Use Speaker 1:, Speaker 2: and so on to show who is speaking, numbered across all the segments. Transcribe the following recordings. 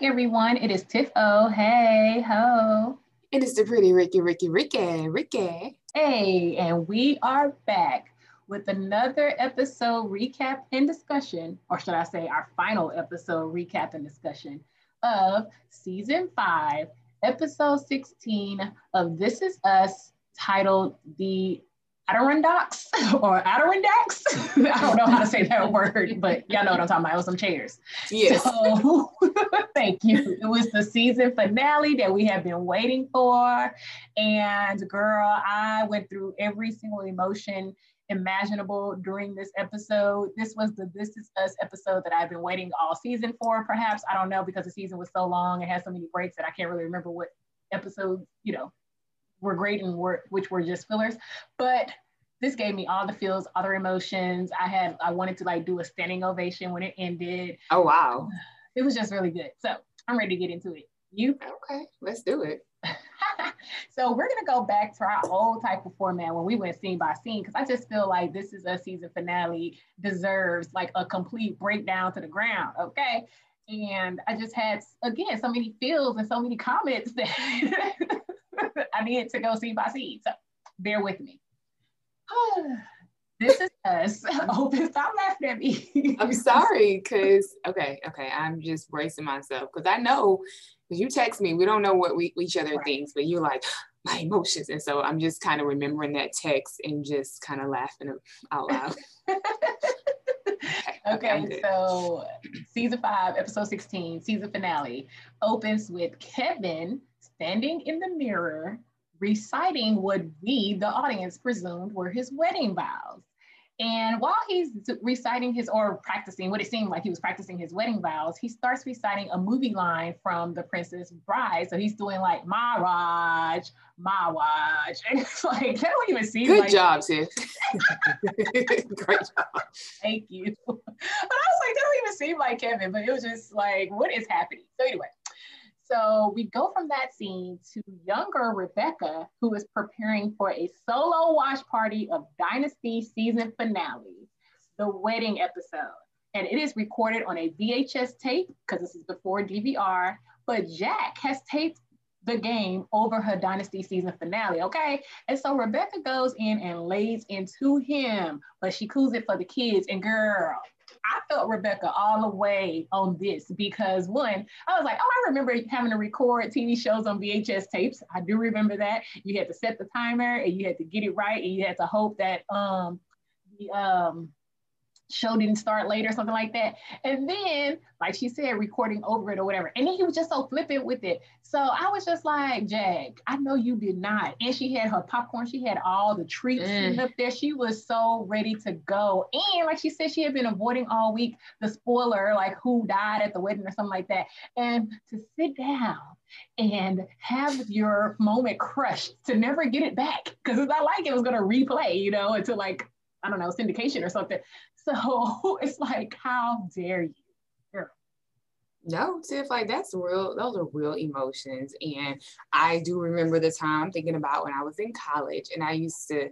Speaker 1: Back, everyone. It is Tiff O. Hey, ho.
Speaker 2: And it's the pretty Ricky, Ricky, Ricky, Ricky.
Speaker 1: Hey, and we are back with another episode recap and discussion, or should I say, our final episode recap and discussion of season five, episode 16 of This Is Us, titled The Adirondacks or Adirondacks. I don't know how to say that word, but y'all know what I'm talking about. It was some chairs.
Speaker 2: Yes.
Speaker 1: So, thank you. It was the season finale that we have been waiting for. And girl, I went through every single emotion imaginable during this episode. This was the This Is Us episode that I've been waiting all season for, perhaps. I don't know because the season was so long and had so many breaks that I can't really remember what episodes, you know, were great and were which were just fillers. But this gave me all the feels, other emotions. I had I wanted to like do a standing ovation when it ended.
Speaker 2: Oh wow.
Speaker 1: It was just really good. So I'm ready to get into it. You?
Speaker 2: Okay, let's do it.
Speaker 1: so we're gonna go back to our old type of format when we went scene by scene because I just feel like this is a season finale deserves like a complete breakdown to the ground. Okay. And I just had again so many feels and so many comments that I needed to go scene by scene. So bear with me. this is us. Open, stop laughing at me.
Speaker 2: I'm sorry, because okay, okay, I'm just bracing myself because I know because you text me, we don't know what we each other right. thinks, but you're like my emotions, and so I'm just kind of remembering that text and just kind of laughing out loud.
Speaker 1: okay, okay so season five, episode 16, season finale opens with Kevin standing in the mirror reciting what we, the audience, presumed were his wedding vows. And while he's reciting his or practicing what it seemed like he was practicing his wedding vows, he starts reciting a movie line from The Princess Bride. So he's doing like my watch. And it's like, that don't even seem
Speaker 2: Good
Speaker 1: like
Speaker 2: job, Tiff. Great job.
Speaker 1: Thank you. But I was like, that don't even seem like Kevin, but it was just like, what is happening? So anyway, so we go from that scene to younger Rebecca, who is preparing for a solo watch party of Dynasty season finale, the wedding episode. And it is recorded on a VHS tape because this is before DVR. But Jack has taped the game over her Dynasty season finale, okay? And so Rebecca goes in and lays into him, but she cools it for the kids. And girl, I felt Rebecca all the way on this because one, I was like, oh, I remember having to record TV shows on VHS tapes. I do remember that. You had to set the timer and you had to get it right and you had to hope that um the um show didn't start late or something like that. And then, like she said, recording over it or whatever. And then he was just so flippant with it. So I was just like, Jack, I know you did not. And she had her popcorn. She had all the treats mm. up there. She was so ready to go. And like she said, she had been avoiding all week the spoiler, like who died at the wedding or something like that. And to sit down and have your moment crushed to never get it back. Because it's not like it was going to replay, you know, until like I don't know, syndication or something. So it's like, how dare you?
Speaker 2: No, Tiff, like that's real, those are real emotions. And I do remember the time thinking about when I was in college and I used to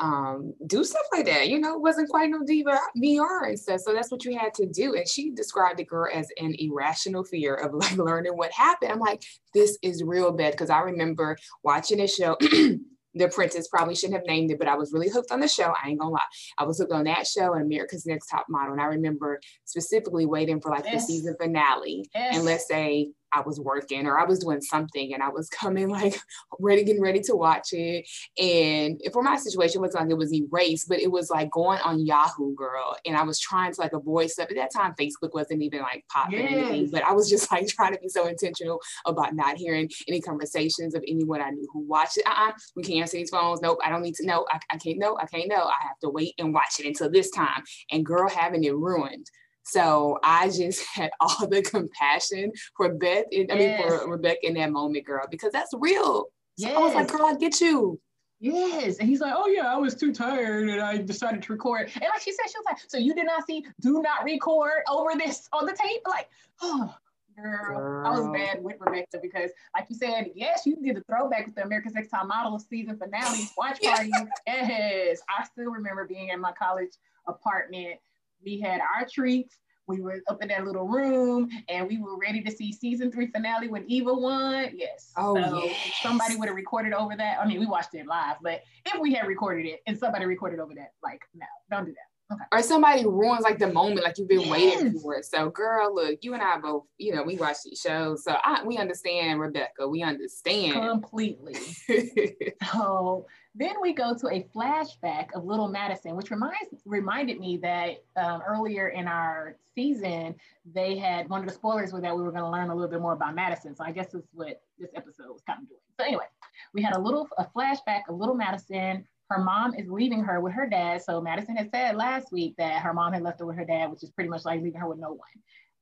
Speaker 2: um, do stuff like that. You know, it wasn't quite no diva VR and stuff. So that's what you had to do. And she described the girl as an irrational fear of like learning what happened. I'm like, this is real bad because I remember watching a show. The Apprentice probably shouldn't have named it, but I was really hooked on the show. I ain't gonna lie. I was hooked on that show and America's Next Top Model. And I remember specifically waiting for like yes. the season finale. Yes. And let's say I was working or I was doing something and I was coming like ready, getting ready to watch it. And for my situation, it was like it was erased, but it was like going on Yahoo, girl. And I was trying to like avoid stuff. At that time, Facebook wasn't even like popping yes. anything, but I was just like trying to be so intentional about not hearing any conversations of anyone I knew who watched it. Uh-uh, we can't answer these phones. Nope, I don't need to know. I, I can't know. I can't know. I have to wait and watch it until this time. And girl, having it ruined so I just had all the compassion for Beth, I mean for Rebecca in that moment, girl, because that's real. So yes. I was like, girl, I get you.
Speaker 1: Yes. And he's like, oh yeah, I was too tired and I decided to record. And like she said, she was like, so you did not see do not record over this on the tape? Like, oh girl, girl. I was bad with Rebecca because like you said, yes, you did the throwback with the America's Next Top Model season finale watch party. yes. I still remember being in my college apartment we had our treats. we were up in that little room and we were ready to see season three finale when Eva won. Yes.
Speaker 2: Oh, so yes.
Speaker 1: somebody would have recorded over that. I mean, we watched it live, but if we had recorded it and somebody recorded over that, like, no, don't do that. Okay.
Speaker 2: Or somebody ruins like the moment, like you've been yes. waiting for it. So, girl, look, you and I both, you know, we watch these shows, so I, we understand Rebecca. We understand
Speaker 1: completely. so then we go to a flashback of Little Madison, which reminds reminded me that um, earlier in our season they had one of the spoilers was that we were going to learn a little bit more about Madison. So I guess that's what this episode was kind of doing. So anyway, we had a little a flashback of Little Madison her mom is leaving her with her dad. So Madison had said last week that her mom had left her with her dad, which is pretty much like leaving her with no one.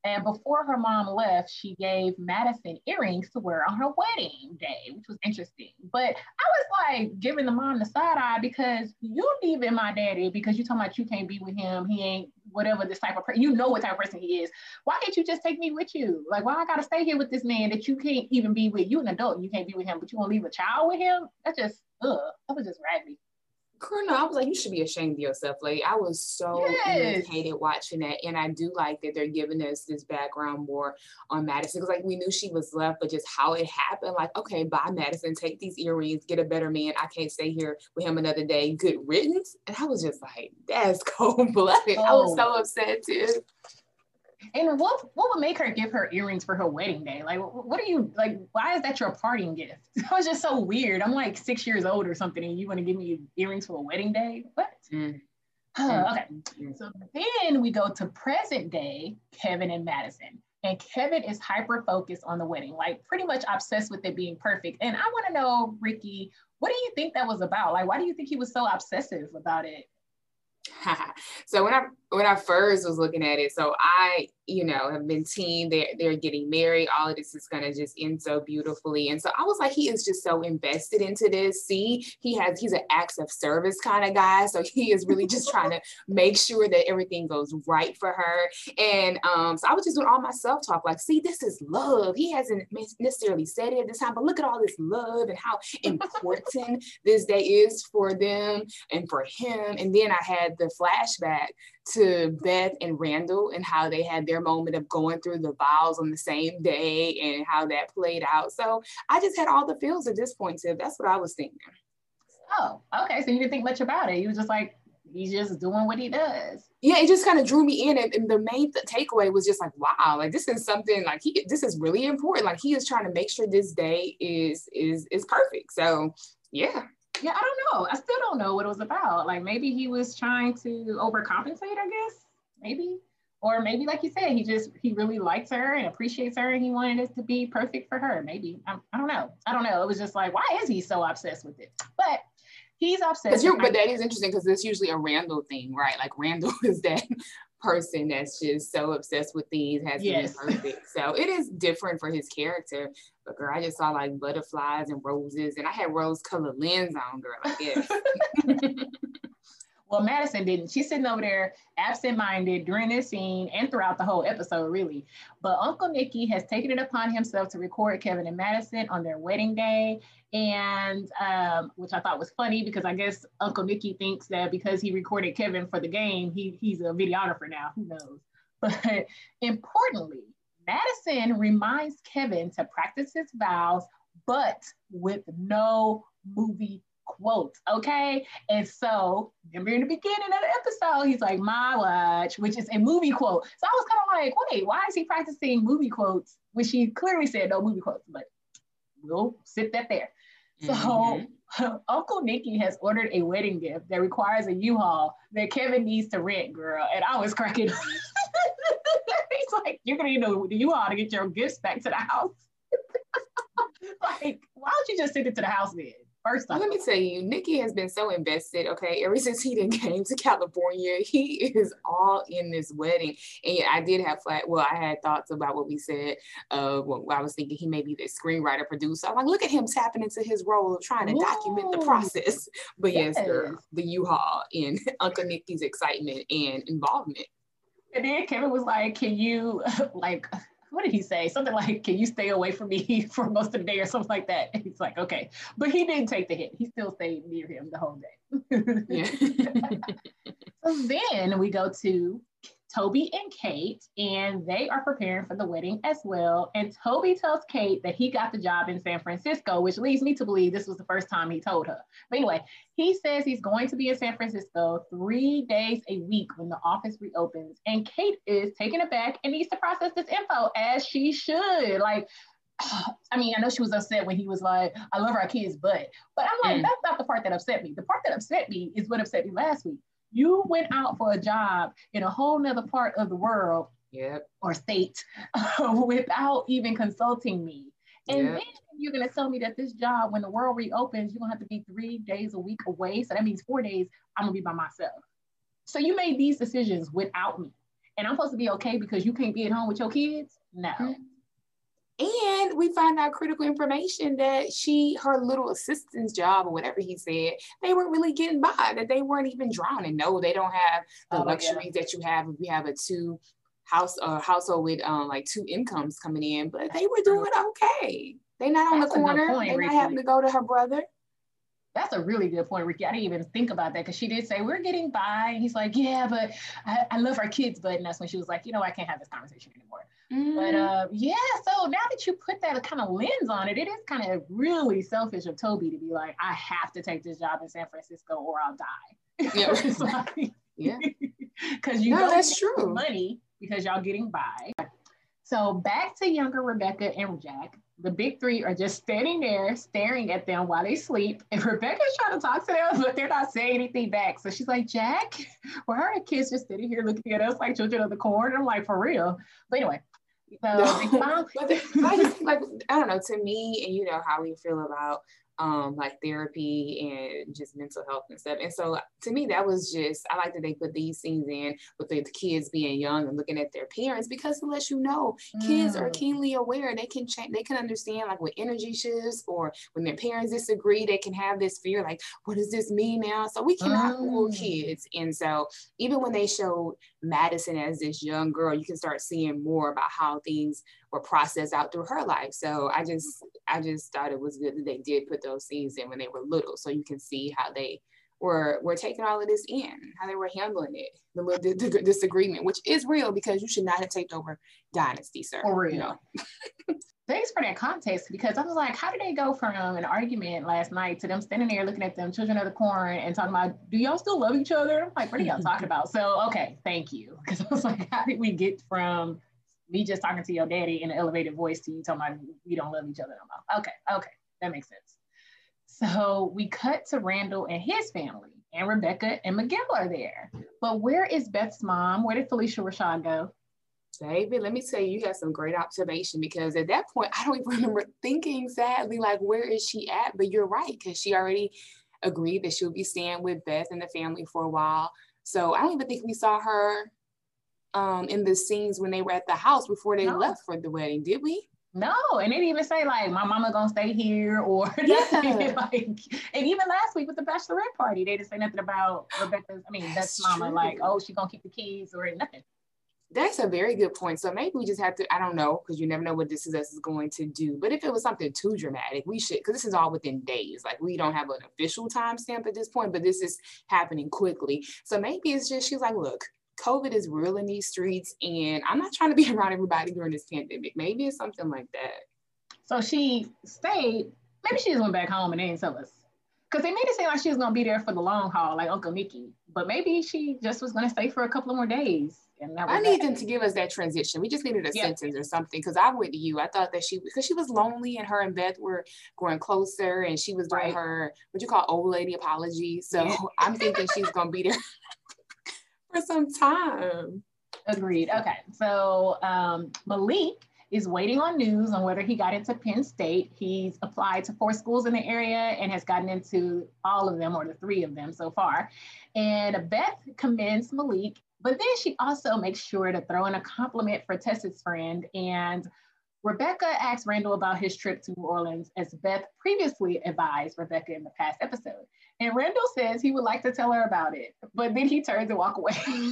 Speaker 1: And before her mom left, she gave Madison earrings to wear on her wedding day, which was interesting. But I was like giving the mom the side eye because you leaving my daddy because you talking about you can't be with him. He ain't whatever this type of person. You know what type of person he is. Why can't you just take me with you? Like, why I gotta stay here with this man that you can't even be with? You an adult, you can't be with him, but you to leave a child with him? That's just, ugh, that was just raggedy.
Speaker 2: Colonel, I was like, you should be ashamed of yourself. Like, I was so yes. irritated watching that. And I do like that they're giving us this background more on Madison. Because, like, we knew she was left, but just how it happened, like, okay, bye, Madison, take these earrings, get a better man. I can't stay here with him another day. Good riddance. And I was just like, that's cold blooded. Oh. I was oh. so oh. upset, too.
Speaker 1: And what what would make her give her earrings for her wedding day? Like, what are you like? Why is that your parting gift? It was just so weird. I'm like six years old or something, and you want to give me earrings for a wedding day? What? Mm. okay. Mm. So then we go to present day, Kevin and Madison. And Kevin is hyper focused on the wedding, like pretty much obsessed with it being perfect. And I want to know, Ricky, what do you think that was about? Like, why do you think he was so obsessive about it?
Speaker 2: so when I when I first was looking at it, so I, you know, have been teen, they're they're getting married, all of this is gonna just end so beautifully. And so I was like, he is just so invested into this. See, he has he's an acts of service kind of guy. So he is really just trying to make sure that everything goes right for her. And um, so I was just doing all my self-talk, like, see, this is love. He hasn't necessarily said it at this time, but look at all this love and how important this day is for them and for him. And then I had the flashback to Beth and Randall and how they had their moment of going through the vows on the same day and how that played out. So I just had all the feels at this point, Tiff. That's what I was thinking.
Speaker 1: Oh, okay. So you didn't think much about it. You was just like, he's just doing what he does.
Speaker 2: Yeah, it just kind of drew me in, and, and the main th- takeaway was just like, wow, like this is something like he, this is really important. Like he is trying to make sure this day is is is perfect. So yeah,
Speaker 1: yeah, I don't know. I still don't know what it was about. Like maybe he was trying to overcompensate, I guess. Maybe. Or maybe, like you said, he just he really likes her and appreciates her, and he wanted it to be perfect for her. Maybe I, I don't know. I don't know. It was just like, why is he so obsessed with it? But he's obsessed.
Speaker 2: But that is interesting because it's usually a Randall thing, right? Like Randall is that person that's just so obsessed with things has yes. to be perfect. So it is different for his character. But girl, I just saw like butterflies and roses, and I had rose colored lens on, girl. I guess.
Speaker 1: well, Madison didn't. She's sitting over there absent-minded during this scene and throughout the whole episode, really. But Uncle Nicky has taken it upon himself to record Kevin and Madison on their wedding day, and um, which I thought was funny because I guess Uncle Nicky thinks that because he recorded Kevin for the game, he, he's a videographer now. Who knows? But importantly, Madison reminds Kevin to practice his vows, but with no movie quotes, okay? And so, remember in the beginning of the episode, he's like, my watch, which is a movie quote. So I was kind of like, wait, why is he practicing movie quotes? when she clearly said no movie quotes, but we'll sit that there. So mm-hmm. Uncle Nicky has ordered a wedding gift that requires a U-Haul that Kevin needs to rent, girl. And I was cracking He's like, you're gonna need the U-Haul to get your gifts back to the house. like, why don't you just send it to the house then? First
Speaker 2: Let me tell you, Nicky has been so invested. Okay, ever since he didn't came to California, he is all in this wedding. And yeah, I did have flat. Well, I had thoughts about what we said. Uh, well, I was thinking he may be the screenwriter, producer. I'm like, look at him tapping into his role of trying to Ooh. document the process. But yes, yes girl, the U-Haul in Uncle Nicky's excitement and involvement.
Speaker 1: And then Kevin was like, "Can you like?" What did he say? Something like, "Can you stay away from me for most of the day?" or something like that. And he's like, "Okay," but he didn't take the hit. He still stayed near him the whole day. so then we go to Toby and Kate, and they are preparing for the wedding as well. And Toby tells Kate that he got the job in San Francisco, which leads me to believe this was the first time he told her. But anyway, he says he's going to be in San Francisco three days a week when the office reopens. And Kate is taken aback and needs to process this info as she should. Like, I mean, I know she was upset when he was like, I love our kids, but, but I'm like, mm. that's not the part that upset me. The part that upset me is what upset me last week. You went out for a job in a whole nother part of the world
Speaker 2: yep.
Speaker 1: or state without even consulting me. And yep. then you're going to tell me that this job, when the world reopens, you're going to have to be three days a week away. So that means four days I'm going to be by myself. So you made these decisions without me. And I'm supposed to be okay because you can't be at home with your kids? No. Mm-hmm.
Speaker 2: And we find out critical information that she, her little assistant's job or whatever he said, they weren't really getting by, that they weren't even drowning. No, they don't have the oh, luxuries yeah. that you have if you have a two house uh, household with um, like two incomes coming in, but they were doing okay. They're not on That's the corner. Point, They're not having to go to her brother.
Speaker 1: That's a really good point, Ricky. I didn't even think about that because she did say we're getting by. And he's like, yeah, but I, I, love our kids. But and that's when she was like, you know, I can't have this conversation anymore. Mm. But uh, yeah, so now that you put that kind of lens on it, it is kind of really selfish of Toby to be like, I have to take this job in San Francisco or I'll die.
Speaker 2: Yeah, like, yeah.
Speaker 1: Because you no, that's true. Money because y'all getting by. So back to younger Rebecca and Jack the big three are just standing there staring at them while they sleep. And Rebecca's trying to talk to them, but they're not saying anything back. So she's like, Jack, why are our kids just sitting here looking at us like children of the corn? And I'm like, for real. But anyway. So
Speaker 2: no, I just like I don't know, to me, and you know how we feel about um, like therapy and just mental health and stuff. And so to me, that was just, I like that they put these scenes in with the kids being young and looking at their parents because it lets you know mm. kids are mm. keenly aware. They can change, they can understand like what energy shifts or when their parents disagree, they can have this fear like, what does this mean now? So we cannot mm. fool kids. And so even when they showed Madison as this young girl, you can start seeing more about how things were processed out through her life. So I just I just thought it was good that they did put those scenes in when they were little, so you can see how they were were taking all of this in, how they were handling it, the, the, the disagreement, which is real because you should not have taken over Dynasty, sir.
Speaker 1: For real. You know? Thanks for that context because I was like, how did they go from an argument last night to them standing there looking at them children of the corn and talking about, do y'all still love each other? I'm like, what are y'all talking about? So, okay, thank you. Because I was like, how did we get from me just talking to your daddy in an elevated voice to you talking about we don't love each other no more. Okay, okay, that makes sense. So we cut to Randall and his family, and Rebecca and Miguel are there. But where is Beth's mom? Where did Phylicia Rashad go?
Speaker 2: David, let me tell you, you some great observation because at that point, I don't even remember thinking sadly, like, where is she at? But you're right, because she already agreed that she'll be staying with Beth and the family for a while. So I don't even think we saw her um, in the scenes when they were at the house before they no. left for the wedding, did we?
Speaker 1: No, and they didn't even say like my mama gonna stay here or yeah. like and even last week with the bachelorette party, they didn't say nothing about Rebecca's, I mean that's, that's mama true. like, oh, she gonna keep the keys or nothing.
Speaker 2: That's a very good point. So maybe we just have to, I don't know, because you never know what this is us is going to do. But if it was something too dramatic, we should, because this is all within days. Like we don't have an official timestamp at this point, but this is happening quickly. So maybe it's just she's like, look, COVID is real in these streets, and I'm not trying to be around everybody during this pandemic. Maybe it's something like that.
Speaker 1: So she stayed. Maybe she just went back home and they didn't tell us. Because they made it seem like she was gonna be there for the long haul, like Uncle Nicky. But maybe she just was gonna stay for a couple of more days. And
Speaker 2: I need them to give us that transition. We just needed a yeah. sentence or something. Because I went to you. I thought that she because she was lonely and her and Beth were growing closer and she was doing right. her what you call old lady apology. So yeah. I'm thinking she's gonna be there for some time.
Speaker 1: Agreed. Okay. So um, Malik is waiting on news on whether he got into Penn State. He's applied to four schools in the area and has gotten into all of them or the three of them so far. And Beth commends Malik, but then she also makes sure to throw in a compliment for Tessa's friend. And Rebecca asks Randall about his trip to New Orleans, as Beth previously advised Rebecca in the past episode. And Randall says he would like to tell her about it, but then he turns and walk away. Mm-hmm.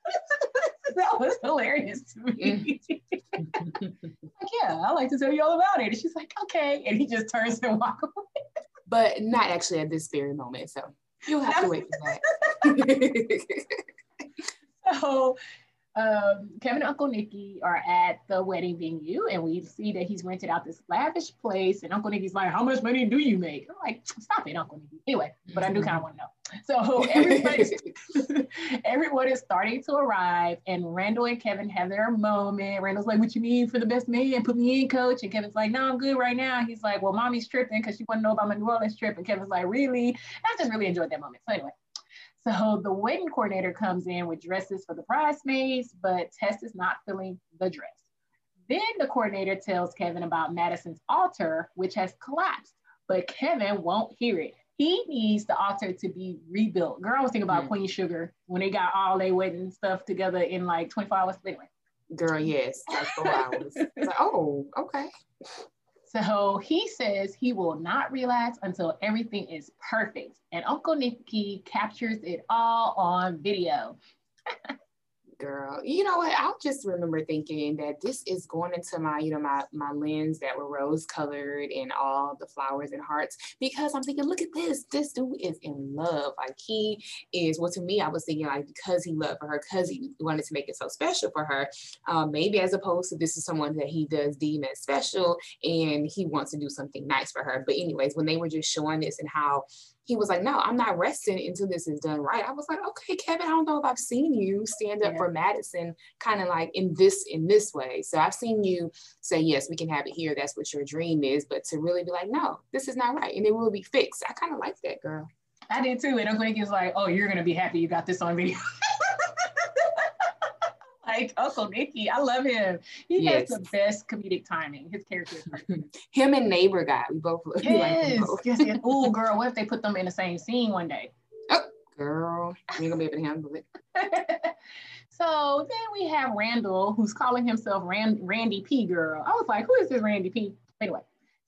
Speaker 1: that was hilarious to me. Mm. like, yeah, I like to tell you all about it. And she's like, okay. And he just turns and walk away.
Speaker 2: But not actually at this very moment. So you'll have to wait for that.
Speaker 1: so um, Kevin and Uncle Nicky are at the wedding venue, and we see that he's rented out this lavish place. And Uncle Nicky's like, "How much money do you make?" I'm like, "Stop it, Uncle Nicky." Anyway, but I do kind of want to know. So everybody's, everyone is starting to arrive, and Randall and Kevin have their moment. Randall's like, "What you mean for the best man? Put me in, coach." And Kevin's like, "No, I'm good right now." He's like, "Well, mommy's tripping because she want to know about my New Orleans trip." And Kevin's like, "Really?" And I just really enjoyed that moment. So anyway. So the wedding coordinator comes in with dresses for the bridesmaids, but Tess is not filling the dress. Then the coordinator tells Kevin about Madison's altar, which has collapsed, but Kevin won't hear it. He needs the altar to be rebuilt. Girl, I was thinking about mm. Queen Sugar when they got all their wedding stuff together in like 24 hours. Anyway.
Speaker 2: Girl, yes, like four hours. like, oh, okay.
Speaker 1: So he says he will not relax until everything is perfect. And Uncle Nicky captures it all on video.
Speaker 2: girl. You know what? I'll just remember thinking that this is going into my, you know, my my lens that were rose colored and all the flowers and hearts because I'm thinking, look at this. This dude is in love. Like he is. Well, to me, I was thinking like because he loved for her, because he wanted to make it so special for her. Um, maybe as opposed to this is someone that he does deem as special and he wants to do something nice for her. But anyways, when they were just showing this and how he was like, no, I'm not resting until this is done right. I was like, okay, Kevin, I don't know if I've seen you stand up yeah. for Madison kind of like in this in this way. So I've seen you say, yes, we can have it here. That's what your dream is. But to really be like, no, this is not right. And it will be fixed. I kind of like that girl.
Speaker 1: I did too. And Uncle Nick is like, oh, you're gonna be happy you got this on video. like Uncle Nicky. I love him. He yes. has the best comedic timing. His character is
Speaker 2: him and neighbor guy. We both
Speaker 1: look yes, like yes, yes. Oh, girl, what if they put them in the same scene one day?
Speaker 2: Oh, girl, you ain't gonna be able to handle it.
Speaker 1: so then we have Randall, who's calling himself Rand- Randy P. Girl. I was like, who is this Randy P? Anyway.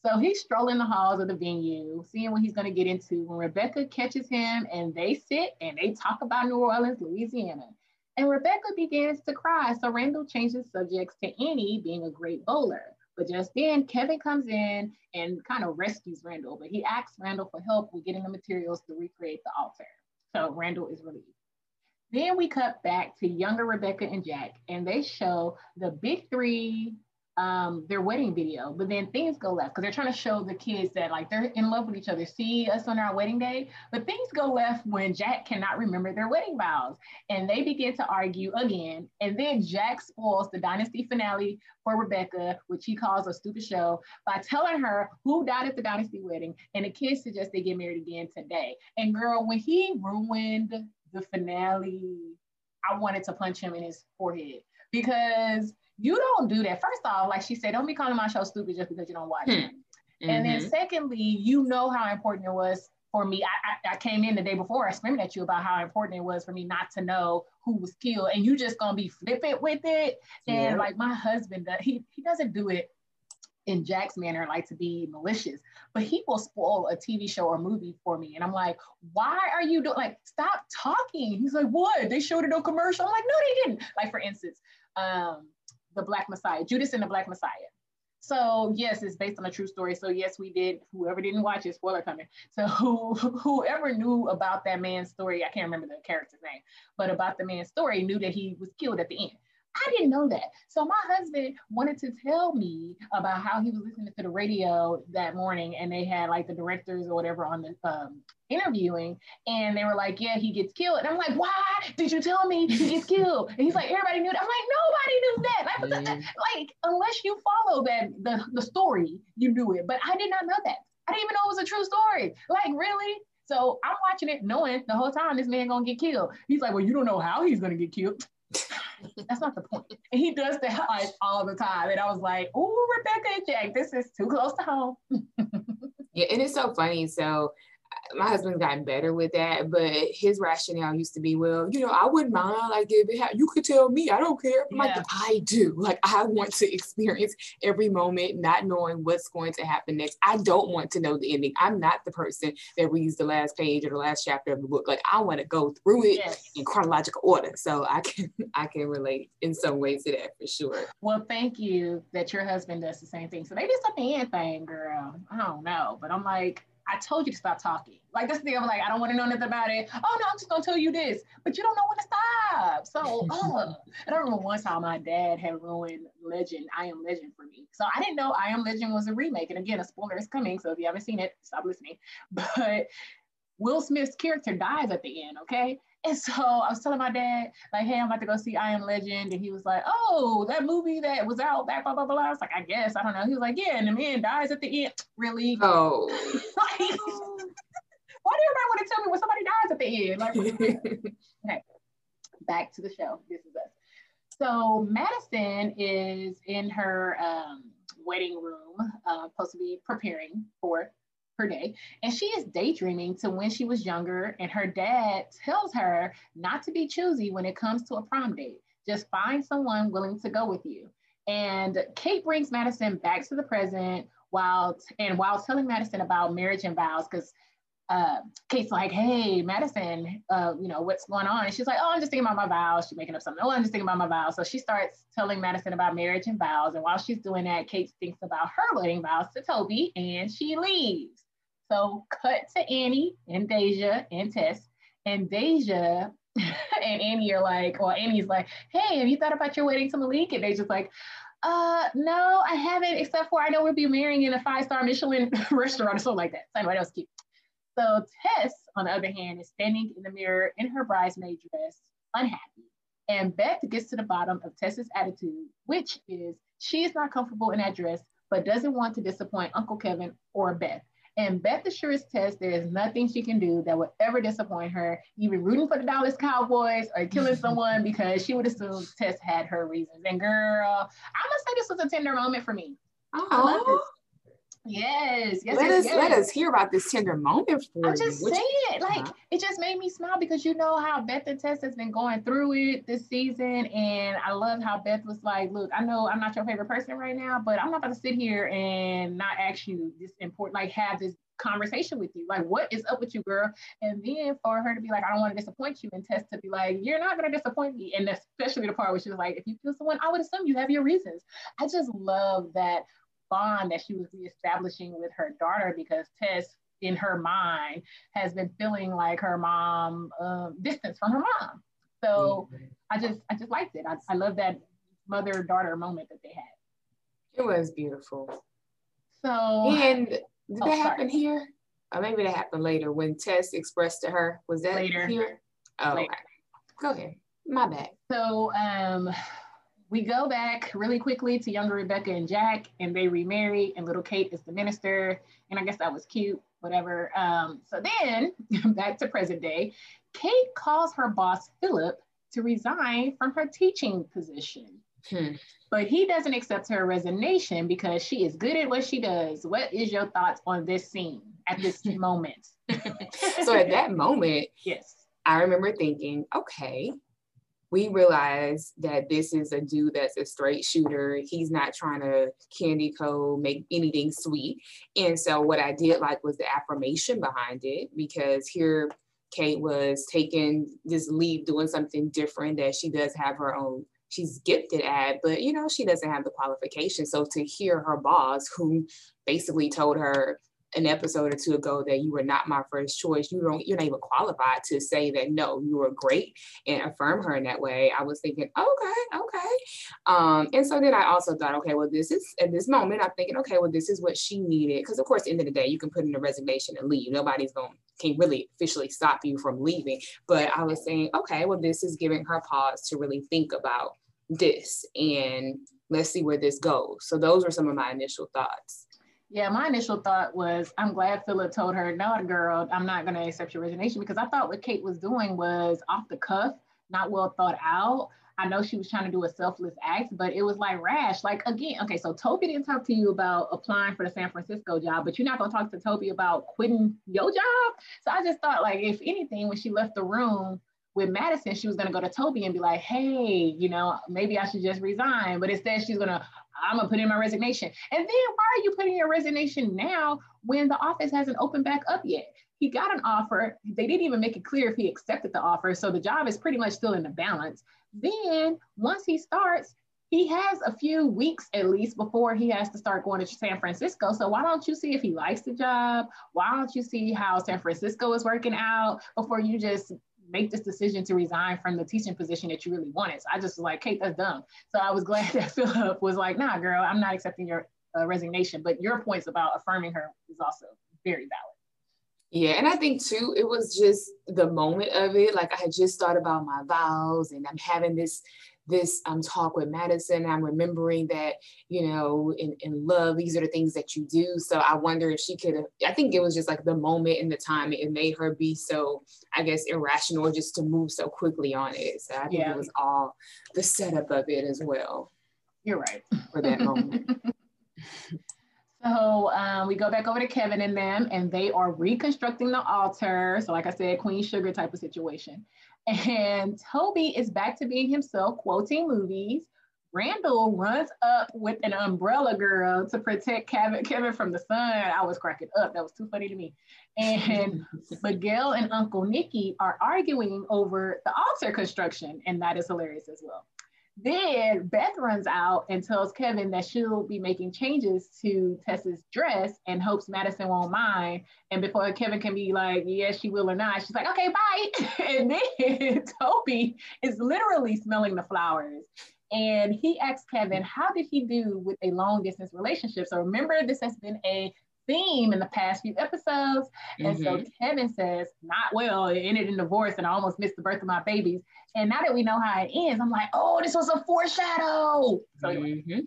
Speaker 1: So he's strolling the halls of the venue, seeing what he's going to get into. When Rebecca catches him and they sit and they talk about New Orleans, Louisiana. And Rebecca begins to cry. So Randall changes subjects to Annie being a great bowler. But just then, Kevin comes in and kind of rescues Randall, but he asks Randall for help with getting the materials to recreate the altar. So Randall is relieved. Then we cut back to younger Rebecca and Jack, and they show the big three um, their wedding video, but then things go left because they're trying to show the kids that like they're in love with each other. See us on our wedding day, but things go left when Jack cannot remember their wedding vows, and they begin to argue again. And then Jack spoils the dynasty finale for Rebecca, which he calls a stupid show, by telling her who died at the dynasty wedding, and the kids suggest they get married again today. And girl, when he ruined the finale, I wanted to punch him in his forehead because you don't do that. First off, like she said, don't be calling my show stupid just because you don't watch hmm. it. Mm-hmm. And then mm-hmm. secondly, you know how important it was for me. I, I, I, came in the day before, I screamed at you about how important it was for me not to know who was killed, and you just gonna be flippant with it. And yeah. like my husband, he he doesn't do it in Jack's manner, like to be malicious, but he will spoil a TV show or movie for me. And I'm like, why are you doing like stop talking? He's like, what? They showed it on commercial. I'm like, no, they didn't. Like for instance, um, the Black Messiah, Judas and the Black Messiah. So yes, it's based on a true story. So yes, we did. Whoever didn't watch it, spoiler coming. So who, whoever knew about that man's story, I can't remember the character's name, but about the man's story, knew that he was killed at the end. I didn't know that. So my husband wanted to tell me about how he was listening to the radio that morning and they had like the directors or whatever on the um, interviewing and they were like, yeah, he gets killed. And I'm like, why did you tell me he gets killed? And he's like, everybody knew that. I'm like, nobody knew that. Like, mm-hmm. like unless you follow that, the, the story, you knew it. But I did not know that. I didn't even know it was a true story. Like, really? So I'm watching it knowing the whole time this man gonna get killed. He's like, well, you don't know how he's gonna get killed. That's not the point. And he does that like all the time. And I was like, oh, Rebecca and Jack, this is too close to home.
Speaker 2: yeah, and it's so funny. So my husband's gotten better with that, but his rationale used to be, well, you know, I wouldn't mind. Like, if it ha- you could tell me, I don't care. Yeah. Like, I do. Like, I want to experience every moment, not knowing what's going to happen next. I don't want to know the ending. I'm not the person that reads the last page or the last chapter of the book. Like, I want to go through it yes. in chronological order. So I can, I can relate in some ways to that for sure.
Speaker 1: Well, thank you that your husband does the same thing. So maybe it's a man thing, girl. I don't know, but I'm like I told you to stop talking. Like this thing, I'm like, I don't want to know nothing about it. Oh no, I'm just gonna tell you this, but you don't know when to stop. So, uh, and I remember one time my dad had ruined Legend, I Am Legend for me. So I didn't know I Am Legend was a remake. And again, a spoiler is coming. So if you haven't seen it, stop listening. But Will Smith's character dies at the end, okay? And so I was telling my dad, like, hey, I'm about to go see I Am Legend. And he was like, oh, that movie that was out back, blah, blah, blah. I was like, I guess, I don't know. He was like, yeah, and the man dies at the end. Really?
Speaker 2: Oh.
Speaker 1: like, why do everybody want to tell me when somebody dies at the end? Like, okay, back to the show. This is us. So Madison is in her um, wedding room, uh, supposed to be preparing for her day. And she is daydreaming to when she was younger, and her dad tells her not to be choosy when it comes to a prom date. Just find someone willing to go with you. And Kate brings Madison back to the present while and while telling Madison about marriage and vows, because uh, Kate's like, hey, Madison, uh, you know, what's going on? And she's like, oh, I'm just thinking about my vows. She's making up something. Oh, I'm just thinking about my vows. So she starts telling Madison about marriage and vows. And while she's doing that, Kate thinks about her wedding vows to Toby and she leaves. So cut to Annie and Deja and Tess. And Deja and Annie are like, well, Annie's like, hey, have you thought about your wedding to Malik? And Deja's like, uh, no, I haven't, except for I know we'll be marrying in a five-star Michelin restaurant or something like that. So anyway, that was cute. So Tess, on the other hand, is standing in the mirror in her bridesmaid dress, unhappy. And Beth gets to the bottom of Tess's attitude, which is she is not comfortable in that dress, but doesn't want to disappoint Uncle Kevin or Beth. And Beth assures Tess there is nothing she can do that would ever disappoint her, even rooting for the Dallas Cowboys or killing someone because she would assume Tess had her reasons. And girl, I must say this was a tender moment for me.
Speaker 2: Oh,
Speaker 1: Yes, yes.
Speaker 2: let
Speaker 1: yes,
Speaker 2: us
Speaker 1: yes.
Speaker 2: let us hear about this tender moment for
Speaker 1: I'm just
Speaker 2: you.
Speaker 1: Saying Like
Speaker 2: Uh-huh.
Speaker 1: it just made me smile because you know how Beth and Tess has been going through it this season. And I love how Beth was like, look, I know I'm not your favorite person right now, but I'm not gonna sit here and not ask you this important, like have this conversation with you. Like, what is up with you, girl? And then for her to be like, I don't want to disappoint you, and Tess to be like, You're not gonna disappoint me. And especially the part where she was like, if you feel someone, I would assume you have your reasons. I just love that bond that she was reestablishing with her daughter because Tess, in her mind, has been feeling like her mom um, distance from her mom. So I just I just liked it. I, I love that mother daughter moment that they had.
Speaker 2: It was beautiful.
Speaker 1: So
Speaker 2: And did
Speaker 1: Oh,
Speaker 2: that
Speaker 1: sorry.
Speaker 2: happen here? Or maybe that happened later when Tess expressed to her. Was that
Speaker 1: Later.
Speaker 2: here? Oh,
Speaker 1: Later.
Speaker 2: okay. Go ahead. My bad.
Speaker 1: So um, we go back really quickly to younger Rebecca and Jack, and they remarry, and little Kate is the minister. And I guess that was cute, whatever. Um, so then back to present day, Kate calls her boss, Philip, to resign from her teaching position.
Speaker 2: Hmm.
Speaker 1: But he doesn't accept her resignation because she is good at what she does. What is your thoughts on this scene at this moment?
Speaker 2: So at that moment,
Speaker 1: yes.
Speaker 2: I remember thinking, okay, we realize that this is a dude that's a straight shooter. He's not trying to candy coat, make anything sweet. And so what I did like was the affirmation behind it because here Kate was taking this leap, doing something different that she does have her own. She's gifted at, but you know, she doesn't have the qualifications. So to hear her boss, who basically told her, an episode or two ago that you were not my first choice. You don't, you're not even qualified to say that no, you were great and affirm her in that way. I was thinking, okay, okay. Um, and so then I also thought, okay, well, this is at this moment, I'm thinking, okay, well, this is what she needed. Because of course, end of the day, you can put in a resignation and leave. Nobody's going can really officially stop you from leaving. But I was saying, okay, well, this is giving her pause to really think about this and let's see where this goes. So those were some of my initial thoughts.
Speaker 1: Yeah, my initial thought was I'm glad Philip told her, no, girl, I'm not going to accept your resignation because I thought what Kate was doing was off the cuff, not well thought out. I know she was trying to do a selfless act, but it was like rash. Like, again, okay, so Toby didn't talk to you about applying for the San Francisco job, but you're not going to talk to Toby about quitting your job. So I just thought, like, if anything, when she left the room, with Madison, she was going to go to Toby and be like, hey, you know, maybe I should just resign. But instead, she's going to, I'm to put in my resignation. And then why are you putting your resignation now when the office hasn't opened back up yet? He got an offer. They didn't even make it clear if he accepted the offer. So the job is pretty much still in the balance. Then once he starts, he has a few weeks at least before he has to start going to San Francisco. So why don't you see if he likes the job? Why don't you see how San Francisco is working out before you just make this decision to resign from the teaching position that you really wanted? So I just was like, Kate, that's dumb. So I was glad that Philip was like, nah, girl, I'm not accepting your uh, resignation. But your points about affirming her is also very valid.
Speaker 2: Yeah, and I think too, it was just the moment of it. Like I had just thought about my vows, and I'm having this this um, talk with Madison. I'm remembering that, you know, in, in love, these are the things that you do. So I wonder if she could have, I think it was just like the moment and the time it made her be so, I guess, irrational just to move so quickly on it. So I think yeah. it was all the setup of it as well.
Speaker 1: You're right.
Speaker 2: For that moment.
Speaker 1: So um, we go back over to Kevin and them, and they are reconstructing the altar. So, like I said, Queen Sugar type of situation. And Toby is back to being himself, quoting movies. Randall runs up with an umbrella girl to protect Kevin, Kevin from the sun. I was cracking up. That was too funny to me. And Miguel and Uncle Nicky are arguing over the altar construction, and that is hilarious as well. Then Beth runs out and tells Kevin that she'll be making changes to Tessa's dress and hopes Madison won't mind. And before Kevin can be like, yes, she will or not, she's like, okay, bye. and then Toby is literally smelling the flowers. And he asks Kevin, how did he do with a long distance relationship? So remember, this has been a theme in the past few episodes. And mm-hmm. so Kevin says, not well, it ended in divorce and I almost missed the birth of my babies. And now that we know how it ends, I'm like, oh, this was a foreshadow. So mm-hmm.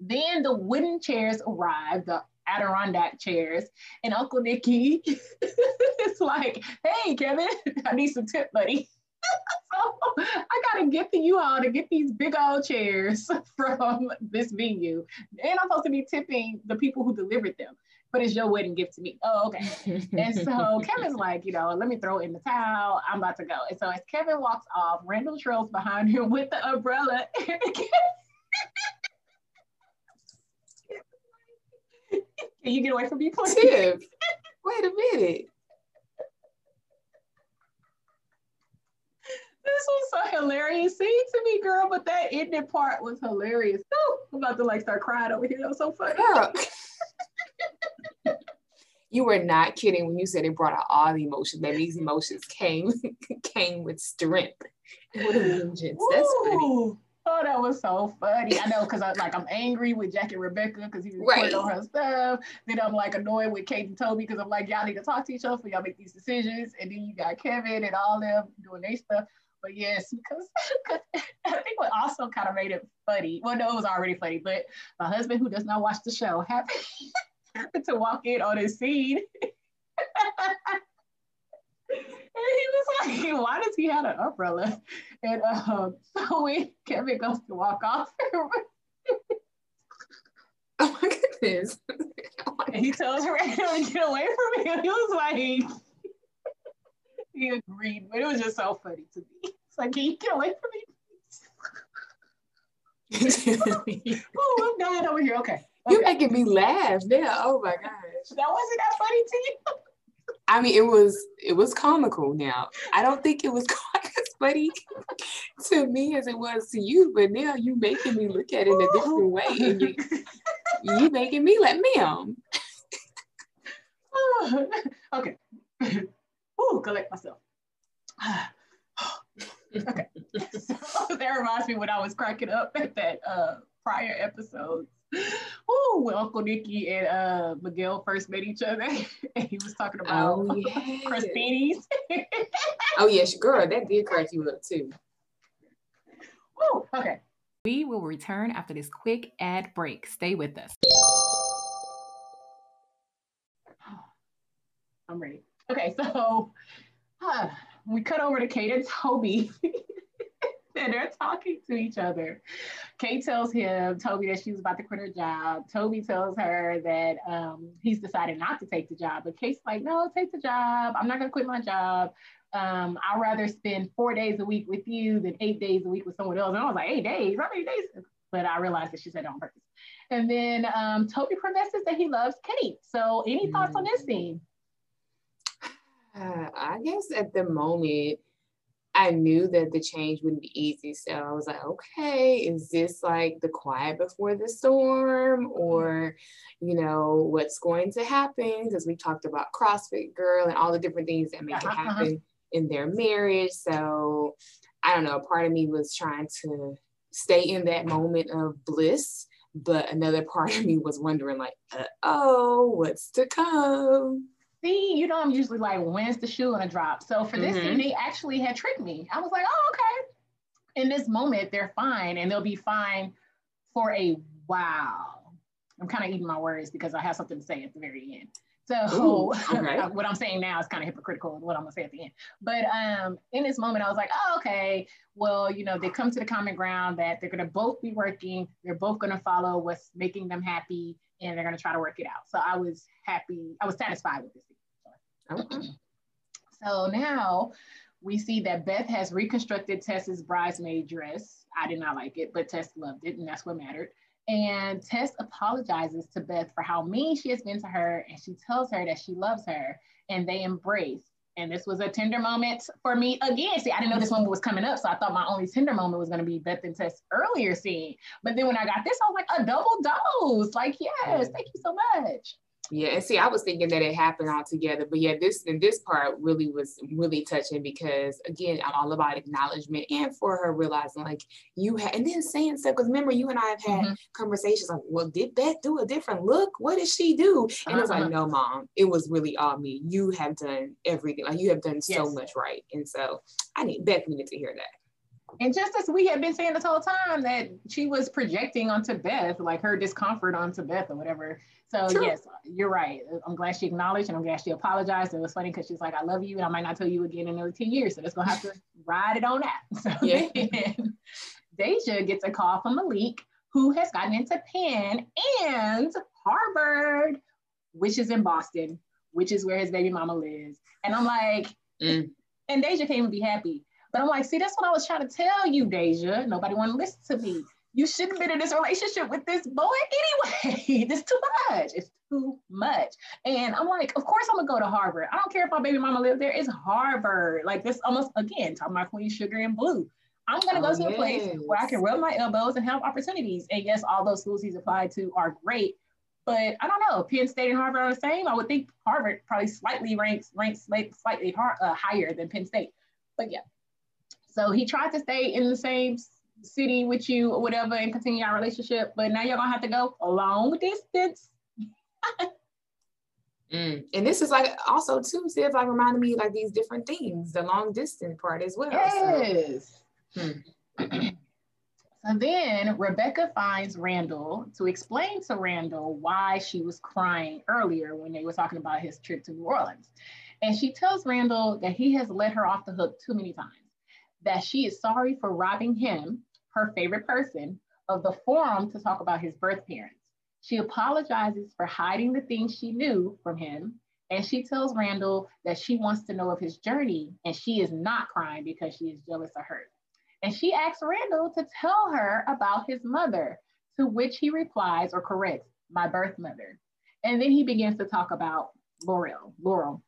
Speaker 1: then the wooden chairs arrived, the Adirondack chairs, and Uncle Nicky is like, hey, Kevin, I need some tip, buddy. so I gotta get to you all to get these big old chairs from this venue. And I'm supposed to be tipping the people who delivered them but it's your wedding gift to me. Oh, okay. and so Kevin's like, you know, let me throw in the towel. I'm about to go. And so as Kevin walks off, Randall trails behind him with the umbrella. Can you get away from me, please?
Speaker 2: Tiff, wait a minute.
Speaker 1: This was so hilarious. See to me, girl, but that ending part was hilarious. Oh, I'm about to like start crying over here. That was so funny. Girl
Speaker 2: you were not kidding when you said it brought out all the emotions. That these emotions came came with strength. A vengeance. That's funny.
Speaker 1: Oh, that was so funny. I know because I like I'm angry with Jack and Rebecca because he recorded right. on her stuff. Then I'm like annoyed with Kate and Toby because I'm like, y'all need to talk to each other for y'all make these decisions. And then you got Kevin and all them doing their stuff. But yes, because I think what also kind of made it funny. Well, no, it was already funny, but my husband who does not watch the show happened to walk in on his scene. and he was like, why does he have an umbrella? And um, so when Kevin goes to walk off,
Speaker 2: oh my goodness.
Speaker 1: and he tells her to get away from me. And he was like, he agreed, but it was just so funny to me. It's like, can you get away from me? oh, I'm dying over here. Okay.
Speaker 2: You're making me laugh now. Oh my gosh.
Speaker 1: That wasn't that funny to you.
Speaker 2: I mean, it was it was comical. Now I don't think it was quite as funny to me as it was to you, but now you making me look at it in a different way, and you you making me let me on.
Speaker 1: okay. Ooh, collect myself. okay. So that reminds me when I was cracking up at that uh, prior episodes Oh, when Uncle Nicky and uh, Miguel first met each other, and he was talking about oh, yes. crostinis.
Speaker 2: oh yes, girl, that did crack you up too.
Speaker 1: Oh, okay. We will return after this quick ad break. Stay with us. I'm ready. Okay, so uh, we cut over to Kate and Toby and they're talking to each other. Kate tells him, Toby, that she was about to quit her job. Toby tells her that um, he's decided not to take the job. But Kate's like, no, take the job. I'm not going to quit my job. Um, I'd rather spend four days a week with you than eight days a week with someone else. And I was like, eight days? How many days? But I realized that she said it on purpose. And then um, Toby professes that he loves Kate. So, any thoughts on this scene?
Speaker 2: Uh, I guess at the moment, I knew that the change wouldn't be easy. So I was like, okay, is this like the quiet before the storm or, you know, what's going to happen? Because we talked about CrossFit Girl and all the different things that make uh-huh, it happen in their marriage. So I don't know, a part of me was trying to stay in that moment of bliss. But another part of me was wondering, like, oh, what's to come?
Speaker 1: See, you know, I'm usually like, when's the shoe gonna drop? So for this mm-hmm. scene, they actually had tricked me. I was like, oh, okay. In this moment, they're fine and they'll be fine for a while. I'm kind of eating my words because I have something to say at the very end. So Ooh, okay. what I'm saying now is kind of hypocritical of what I'm gonna say at the end. But um, in this moment, I was like, oh, okay, well, you know, they come to the common ground that they're gonna both be working, they're both gonna follow what's making them happy, and they're gonna try to work it out. So I was happy, I was satisfied with this. Okay. So now we see that Beth has reconstructed Tess's bridesmaid dress. I did not like it, but Tess loved it, and that's what mattered. And Tess apologizes to Beth for how mean she has been to her, and she tells her that she loves her, and they embrace. And this was a tender moment for me again. See, I didn't know this one was coming up, so I thought my only tender moment was going to be Beth and Tess earlier scene. But then when I got this, I was like, a double dose. Like, yes, thank you so much.
Speaker 2: Yeah, and see, I was thinking that it happened all together, but yeah, this and this part really was really touching because again, I'm all about acknowledgement and for her realizing like you had, and then saying stuff because remember you and I have had mm-hmm. conversations like, well, did Beth do a different look? What did she do? And uh-huh. it was like, uh-huh. no, mom, it was really all me. You have done everything, like you have done so yes. much right, and so I need Beth needed to hear that.
Speaker 1: And just as we had been saying this whole time that she was projecting onto Beth, like her discomfort onto Beth or whatever. So yes, you're right. I'm glad she acknowledged and I'm glad she apologized. It was funny because she's like, I love you and I might not tell you again in another 10 years. So that's gonna have to ride it on that. So yeah. then Deja gets a call from Malik, who has gotten into Penn and Harvard, which is in Boston, which is where his baby mama lives. And I'm like, mm. and Deja can't even be happy but I'm like, see, that's what I was trying to tell you, Deja. Nobody want to listen to me. You shouldn't have been in this relationship with this boy anyway. this too much. It's too much. And I'm like, of course I'm gonna go to Harvard. I don't care if my baby mama lives there. It's Harvard. Like this almost again, talking about Queen Sugar and Blue. I'm gonna go oh, to a place where I can rub my elbows and have opportunities. And yes, all those schools he's applied to are great. But I don't know. Penn State and Harvard are the same. I would think Harvard probably slightly ranks ranks slightly hard, uh, higher than Penn State. But yeah, so he tried to stay in the same city with you or whatever and continue our relationship, but now you're gonna have to go a long distance.
Speaker 2: mm. And this is like also too, see like reminded me like these different things, the long distance part as well. Yes.
Speaker 1: So. Hmm. So then Rebecca finds Randall to explain to Randall why she was crying earlier when they were talking about his trip to New Orleans. And she tells Randall that he has let her off the hook too many times that she is sorry for robbing him, her favorite person, of the forum to talk about his birth parents. She apologizes for hiding the things she knew from him. And she tells Randall that she wants to know of his journey and she is not crying because she is jealous of her. And she asks Randall to tell her about his mother, to which he replies or corrects, my birth mother. And then he begins to talk about Laurel, Laurel.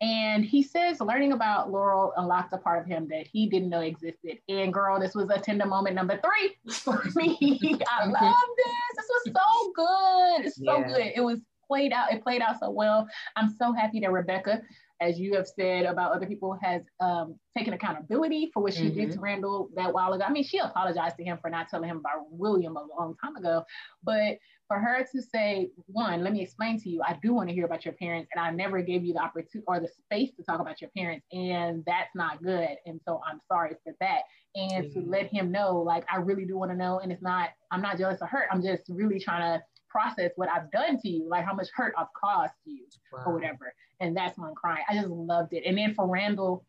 Speaker 1: And he says learning about Laurel unlocked a part of him that he didn't know existed. And girl, this was a tender moment number three for me. I mm-hmm. love this. This was so good. It's so yeah. good. It was played out. It played out so well. I'm so happy that Rebecca, as you have said about other people, has um, taken accountability for what she mm-hmm. did to Randall that while ago. I mean, she apologized to him for not telling him about William a long time ago, but for her to say, one, let me explain to you, I do want to hear about your parents, and I never gave you the opportunity or the space to talk about your parents, and that's not good. And so I'm sorry for that. And mm-hmm. to let him know, like, I really do want to know, and it's not, I'm not jealous of hurt. I'm just really trying to process what I've done to you, like how much hurt I've caused you wow. or whatever. And that's when I'm crying. I just loved it. And then for Randall,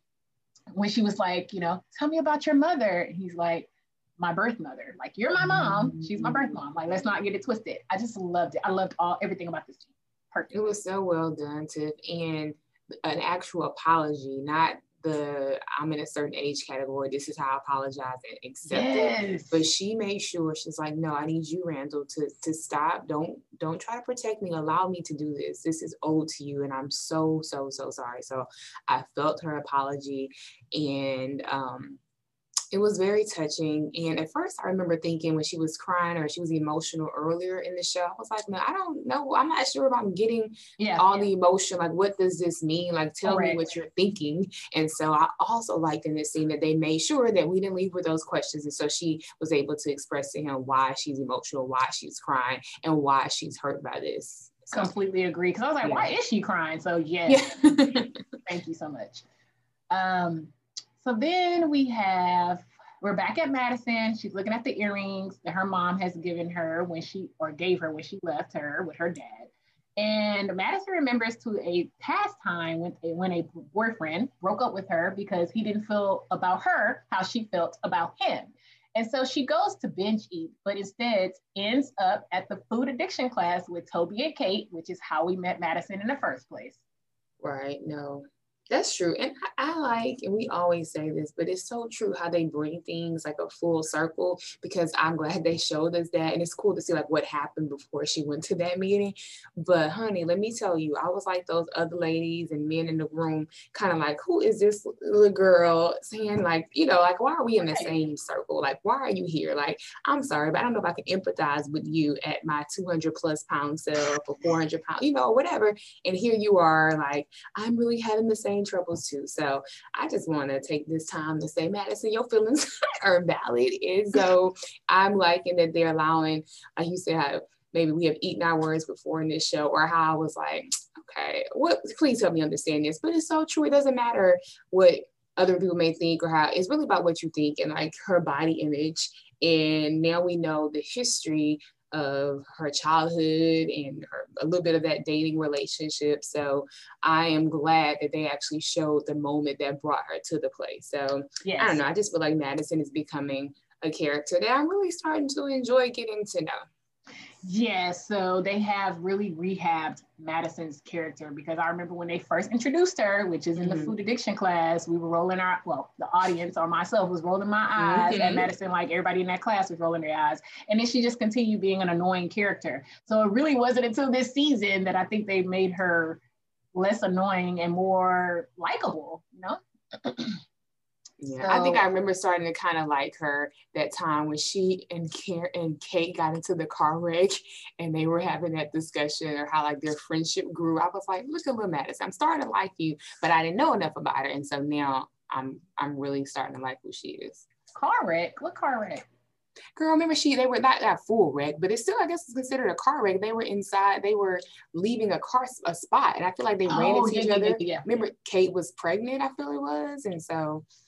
Speaker 1: when she was like, you know, tell me about your mother, he's like, my birth mother. Like you're my mom, she's my birth mom. Like let's not get it twisted. I just loved it. I loved all everything about this Perfect.
Speaker 2: It was so well done, Tiff, and an actual apology, not the I'm in a certain age category. This is how I apologize and accept yes. it. But she made sure she's like, no, I need you, Randall, to to stop. Don't don't try to protect me. Allow me to do this. This is owed to you, and I'm so so so sorry. So I felt her apology, and um, it was very touching. And at first, I remember thinking when she was crying or she was emotional earlier in the show, I was like, no, I don't know. I'm not sure if I'm getting yeah, all yeah. the emotion. Like, what does this mean? Like, tell Correct. me what you're thinking. And so I also liked in this scene that they made sure that we didn't leave with those questions. And so she was able to express to him why she's emotional, why she's crying, and why she's hurt by this.
Speaker 1: So, Completely agree. Because I was like, yeah. why is she crying? So, yes. Thank you so much. Um, so then we have, we're back at Madison. She's looking at the earrings that her mom has given her when she, or gave her when she left her with her dad. And Madison remembers to a past time when a, when a boyfriend broke up with her because he didn't feel about her how she felt about him. And so she goes to binge eat, but instead ends up at the food addiction class with Toby and Kate, which is how we met Madison in the first place.
Speaker 2: Right. No, that's true. And I, I, like, and we always say this, but it's so true how they bring things like a full circle because I'm glad they showed us that. And it's cool to see like what happened before she went to that meeting. But honey, let me tell you, I was like those other ladies and men in the room, kind of like, who is this little girl saying, like, you know, like, why are we in the same circle? Like, why are you here? Like, I'm sorry, but I don't know if I can empathize with you at my 200 plus pound self or 400 pounds, you know, whatever. And here you are, like, I'm really having the same troubles too. So I just want to take this time to say, Madison, your feelings are valid. And so I'm liking that they're allowing, like you said, maybe we have eaten our words before in this show, or how I was like, okay, what please help me understand this. But it's so true. It doesn't matter what other people may think or how it's really about what you think and like her body image. And now we know the history of her childhood and her, a little bit of that dating relationship. So I am glad that they actually showed the moment that brought her to the place. So yes. I don't know. I just feel like Madison is becoming a character that I'm really starting to enjoy getting to know.
Speaker 1: Yeah, so they have really rehabbed Madison's character because I remember when they first introduced her, which is in mm-hmm. the food addiction class, we were rolling our, well, the audience or myself was rolling my eyes, mm-hmm. and Madison, like everybody in that class, was rolling their eyes. And then she just continued being an annoying character. So it really wasn't until this season that I think they made her less annoying and more likable, you know?
Speaker 2: Yeah, so, I think I remember starting to kind of like her that time when she and Karen and Kate got into the car wreck and they were having that discussion or how like their friendship grew. I was like, look at Lil Madison, I'm starting to like you, but I didn't know enough about her. And so now I'm I'm really starting to like who she is.
Speaker 1: Car wreck? What car wreck?
Speaker 2: Girl, remember she they were not that full wreck, but it's still I guess it's considered a car wreck. They were inside, they were leaving a car a spot, and I feel like they ran oh, into yeah, each yeah, other. Yeah, remember Kate was pregnant, I feel it was, and so do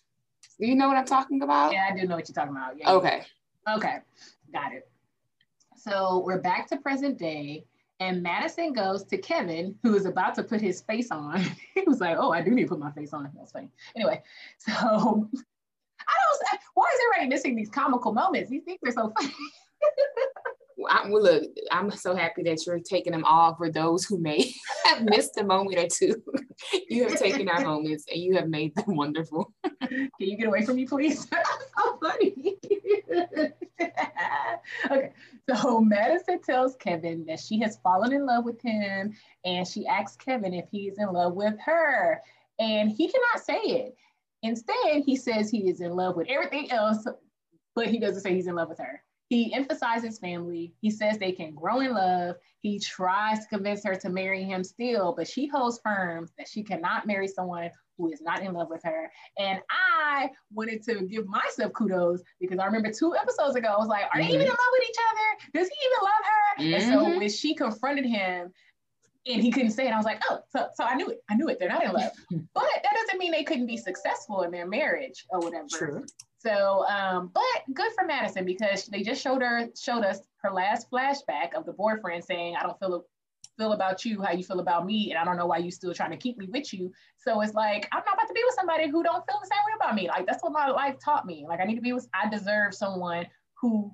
Speaker 2: you know what I'm talking about?
Speaker 1: Yeah, I do know what you're talking about. Yeah,
Speaker 2: okay.
Speaker 1: Okay, got it. So we're back to present day, and Madison goes to Kevin, who is about to put his face on. he was like, "Oh, I do need to put my face on." That's funny. Anyway, so I don't. Why is everybody missing these comical moments? These things are so funny.
Speaker 2: I'm, well, look, I'm so happy that you're taking them all for those who may have missed a moment or two. you have taken our moments and you have made them wonderful.
Speaker 1: Can you get away from me, please? so funny. okay, so Madison tells Kevin that she has fallen in love with him and she asks Kevin if he is in love with her. And he cannot say it. Instead, he says he is in love with everything else, but he doesn't say he's in love with her. He emphasizes family. He says they can grow in love. He tries to convince her to marry him still, but she holds firm that she cannot marry someone who is not in love with her. And I wanted to give myself kudos because I remember two episodes ago, I was like, are they mm-hmm. even in love with each other? Does he even love her? Mm-hmm. And so mm-hmm. when she confronted him, and he couldn't say it. I was like, oh, so, so I knew it. I knew it. They're not in love. but that doesn't mean they couldn't be successful in their marriage or whatever.
Speaker 2: True.
Speaker 1: So, um, but good for Madison because they just showed her showed us her last flashback of the boyfriend saying, "I don't feel feel about you how you feel about me, and I don't know why you still trying to keep me with you." So it's like I'm not about to be with somebody who don't feel the same way about me. Like that's what my life taught me. Like I need to be with. I deserve someone who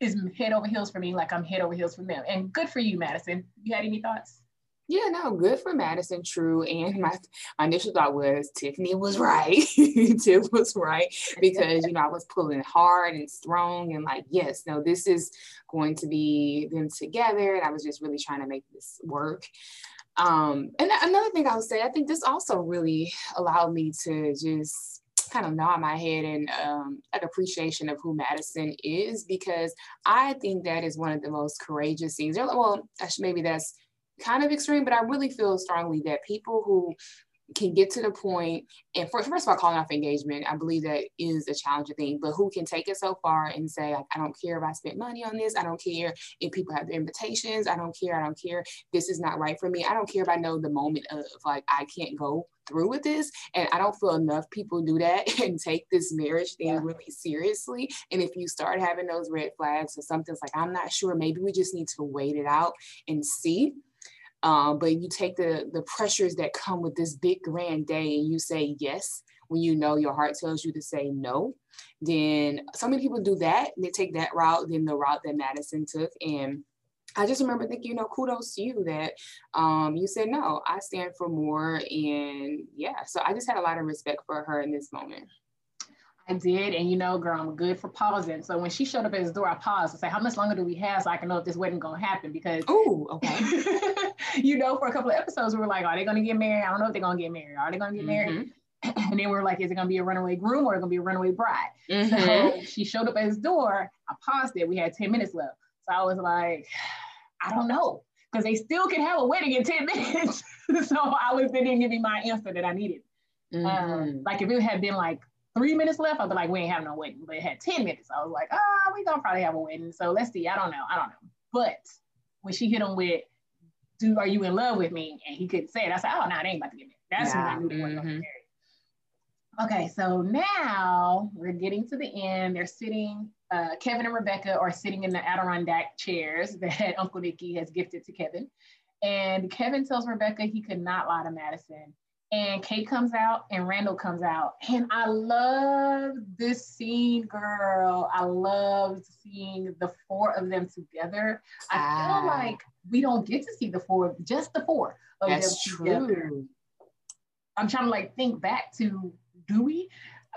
Speaker 1: is head over heels for me, like I'm head over heels for them. And good for you, Madison. You had any thoughts?
Speaker 2: Yeah, no, good for Madison, true. And my, my initial thought was Tiffany was right. Tiff was right because, you know, I was pulling hard and strong and like, yes, no, this is going to be them together. And I was just really trying to make this work. Um, and another thing I would say, I think this also really allowed me to just kind of nod my head and um, an appreciation of who Madison is because I think that is one of the most courageous scenes. Well, maybe that's kind of extreme, but I really feel strongly that people who can get to the point and first, first of all calling off engagement i believe that is a challenging thing but who can take it so far and say like, i don't care if i spent money on this i don't care if people have their invitations i don't care i don't care this is not right for me i don't care if i know the moment of like i can't go through with this and i don't feel enough people do that and take this marriage thing yeah. really seriously and if you start having those red flags or something's like i'm not sure maybe we just need to wait it out and see um, but you take the the pressures that come with this big grand day and you say yes when you know your heart tells you to say no then so many people do that they take that route then the route that madison took and I just remember thinking, you know, kudos to you that um, you said no. I stand for more, and yeah. So I just had a lot of respect for her in this moment.
Speaker 1: I did, and you know, girl, I'm good for pausing. So when she showed up at his door, I paused and say, "How much longer do we have so I can know if this wedding gonna happen?" Because
Speaker 2: oh, okay,
Speaker 1: you know, for a couple of episodes, we were like, "Are they gonna get married? I don't know if they're gonna get married. Are they gonna get married?" Mm-hmm. And then we are like, "Is it gonna be a runaway groom or is it gonna be a runaway bride?" Mm-hmm. So she showed up at his door. I paused it. We had ten minutes left, so I was like, "I don't know," because they still can have a wedding in ten minutes. so I was they didn't give me my answer that I needed. Um, mm-hmm. Um, like if it had been like three minutes left, I'd be like, we ain't having no wedding. But it had 10 minutes. I was like, oh, we gonna probably have a wedding. So let's see. I don't know. I don't know. But when she hit him with, do are you in love with me? And he couldn't say it. I said, oh no, they ain't about to get married. That's yeah. when I knew they weren't gonna get mm-hmm. married. Okay, so now we're getting to the end. They're sitting, uh, Kevin and Rebecca are sitting in the Adirondack chairs that Uncle Nicky has gifted to Kevin. And Kevin tells Rebecca he could not lie to Madison and Kate comes out and Randall comes out. And I love this scene, girl. I love seeing the four of them together. I ah. feel like we don't get to see the four, just the four of That's them together. True. I'm trying to like think back to do we?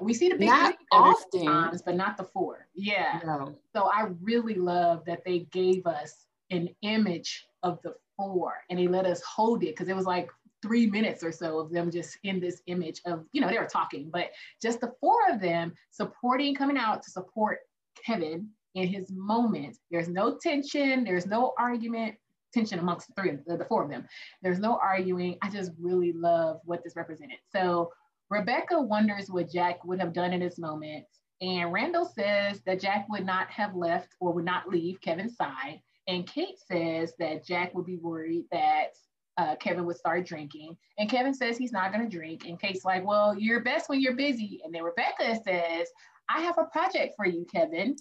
Speaker 1: We see the big
Speaker 2: not often, times,
Speaker 1: but not the four. Yeah. No. So I really love that they gave us an image of the four and they let us hold it because it was like three minutes or so of them just in this image of, you know, they were talking, but just the four of them supporting, coming out to support Kevin in his moment. There's no tension, there's no argument, tension amongst the three of the, the four of them. There's no arguing. I just really love what this represented. So Rebecca wonders what Jack would have done in this moment. And Randall says that Jack would not have left or would not leave Kevin's side. And Kate says that Jack would be worried that uh, Kevin would start drinking. And Kevin says he's not going to drink. And Kate's like, well, you're best when you're busy. And then Rebecca says, I have a project for you, Kevin.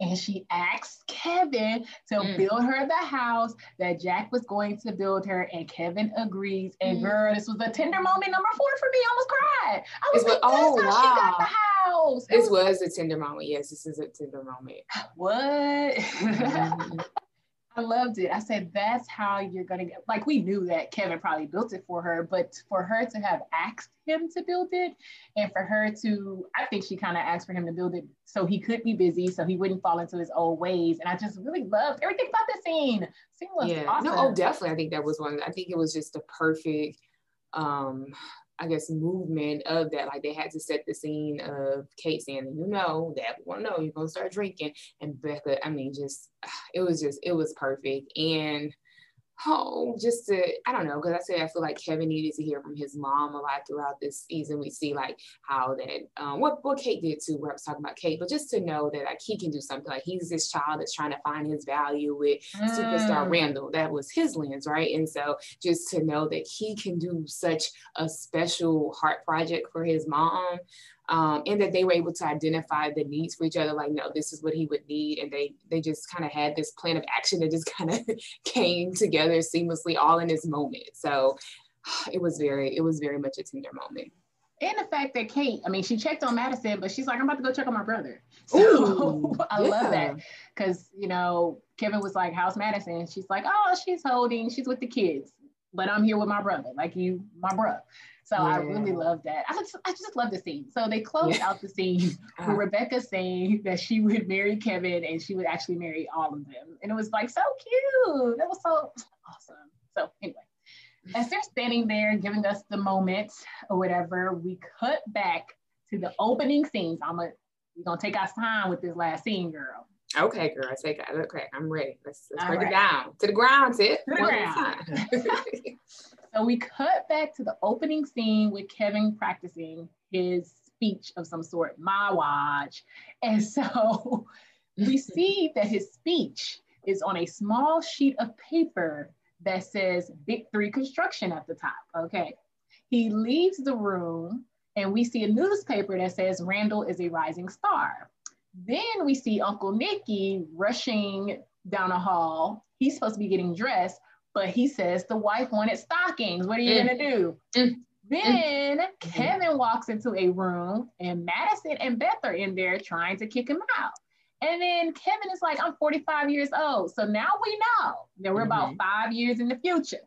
Speaker 1: And she asks Kevin to mm. build her the house that Jack was going to build her. And Kevin agrees. And mm. girl, this was a tender moment number four for me. I almost cried. I was like, oh, wow. she got the house.
Speaker 2: This was, was, a tender moment. Yes, this is a tender moment.
Speaker 1: What? Mm-hmm. I loved it. I said, that's how you're going to get, like, we knew that Kevin probably built it for her, but for her to have asked him to build it and for her to, I think she kind of asked for him to build it so he could be busy, so he wouldn't fall into his old ways. And I just really loved everything about the scene. scene was yeah. awesome.
Speaker 2: No, oh, definitely. I think that was one, I think it was just a perfect, um, I guess, movement of that. Like they had to set the scene of Kate saying, you know, that one know you're gonna start drinking. And Becca, I mean, just ah, it was just it was perfect. And oh, just to, I don't know, because I say I feel like Kevin needed to hear from his mom a lot throughout this season. We see like how that, um, what, what Kate did too, where I was talking about Kate, but just to know that like he can do something, like he's this child that's trying to find his value with mm. superstar Randall. That was his lens, right? And so just to know that he can do such a special heart project for his mom um, and that they were able to identify the needs for each other like no this is what he would need and they they just kind of had this plan of action that just kind of came together seamlessly all in this moment so it was very it was very much a tender moment
Speaker 1: and the fact that Kate, I mean, she checked on Madison, but she's like, I'm about to go check on my brother. So Ooh, I yeah. love that. Cause, you know, Kevin was like, How's Madison? she's like, Oh, she's holding, she's with the kids. But I'm here with my brother, like you, my bro. So yeah. I really love that. I just, I just love the scene. So they closed yeah. out the scene uh-huh. with Rebecca saying that she would marry Kevin and she would actually marry all of them. And it was like so cute. That was so awesome. So anyway, as they're standing there giving us the moment or whatever, we cut back to the opening scenes. I'm a, we're gonna take our time with this last scene, girl.
Speaker 2: Okay, girl, take it. Okay, I'm ready. Let's, let's break right. it down to the ground, Tiff. To the
Speaker 1: ground. so we cut back to the opening scene with Kevin practicing his speech of some sort, my watch. And so we see that his speech is on a small sheet of paper that says Big Three Construction at the top. Okay. He leaves the room and we see a newspaper that says Randall is a rising star. Then we see Uncle Nicky rushing down a hall. He's supposed to be getting dressed, but he says the wife wanted stockings. What are you mm. gonna do? Mm. Then mm. Kevin walks into a room and Madison and Beth are in there trying to kick him out. And then Kevin is like, I'm 45 years old. So now we know that we're mm-hmm. about five years in the future.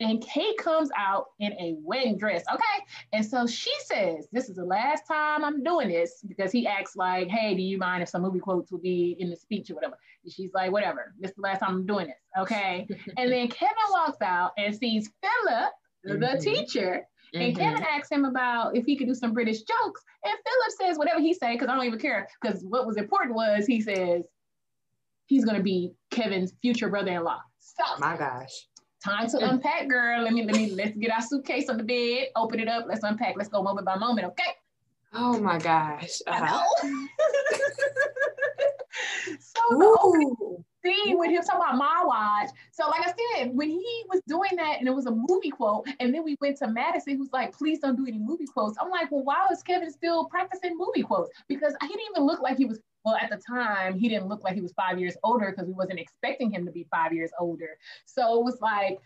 Speaker 1: And Kate comes out in a wedding dress. Okay. And so she says, This is the last time I'm doing this because he asks, like, hey, do you mind if some movie quotes will be in the speech or whatever? And she's like, whatever. This is the last time I'm doing this. Okay. and then Kevin walks out and sees Philip, mm-hmm. the teacher. Mm-hmm. And Kevin asks him about if he could do some British jokes. And Philip says whatever he say, because I don't even care. Because what was important was he says he's gonna be Kevin's future brother-in-law. So
Speaker 2: my gosh.
Speaker 1: Time to unpack, girl. Let me let me let's get our suitcase on the bed, open it up, let's unpack. Let's go moment by moment, okay?
Speaker 2: Oh my gosh. Uh-huh.
Speaker 1: so the scene with him talking about my watch. So, like I said, when he was doing that and it was a movie quote, and then we went to Madison, who's like, please don't do any movie quotes. I'm like, well, why was Kevin still practicing movie quotes? Because he didn't even look like he was well, at the time, he didn't look like he was five years older because we wasn't expecting him to be five years older. So it was like,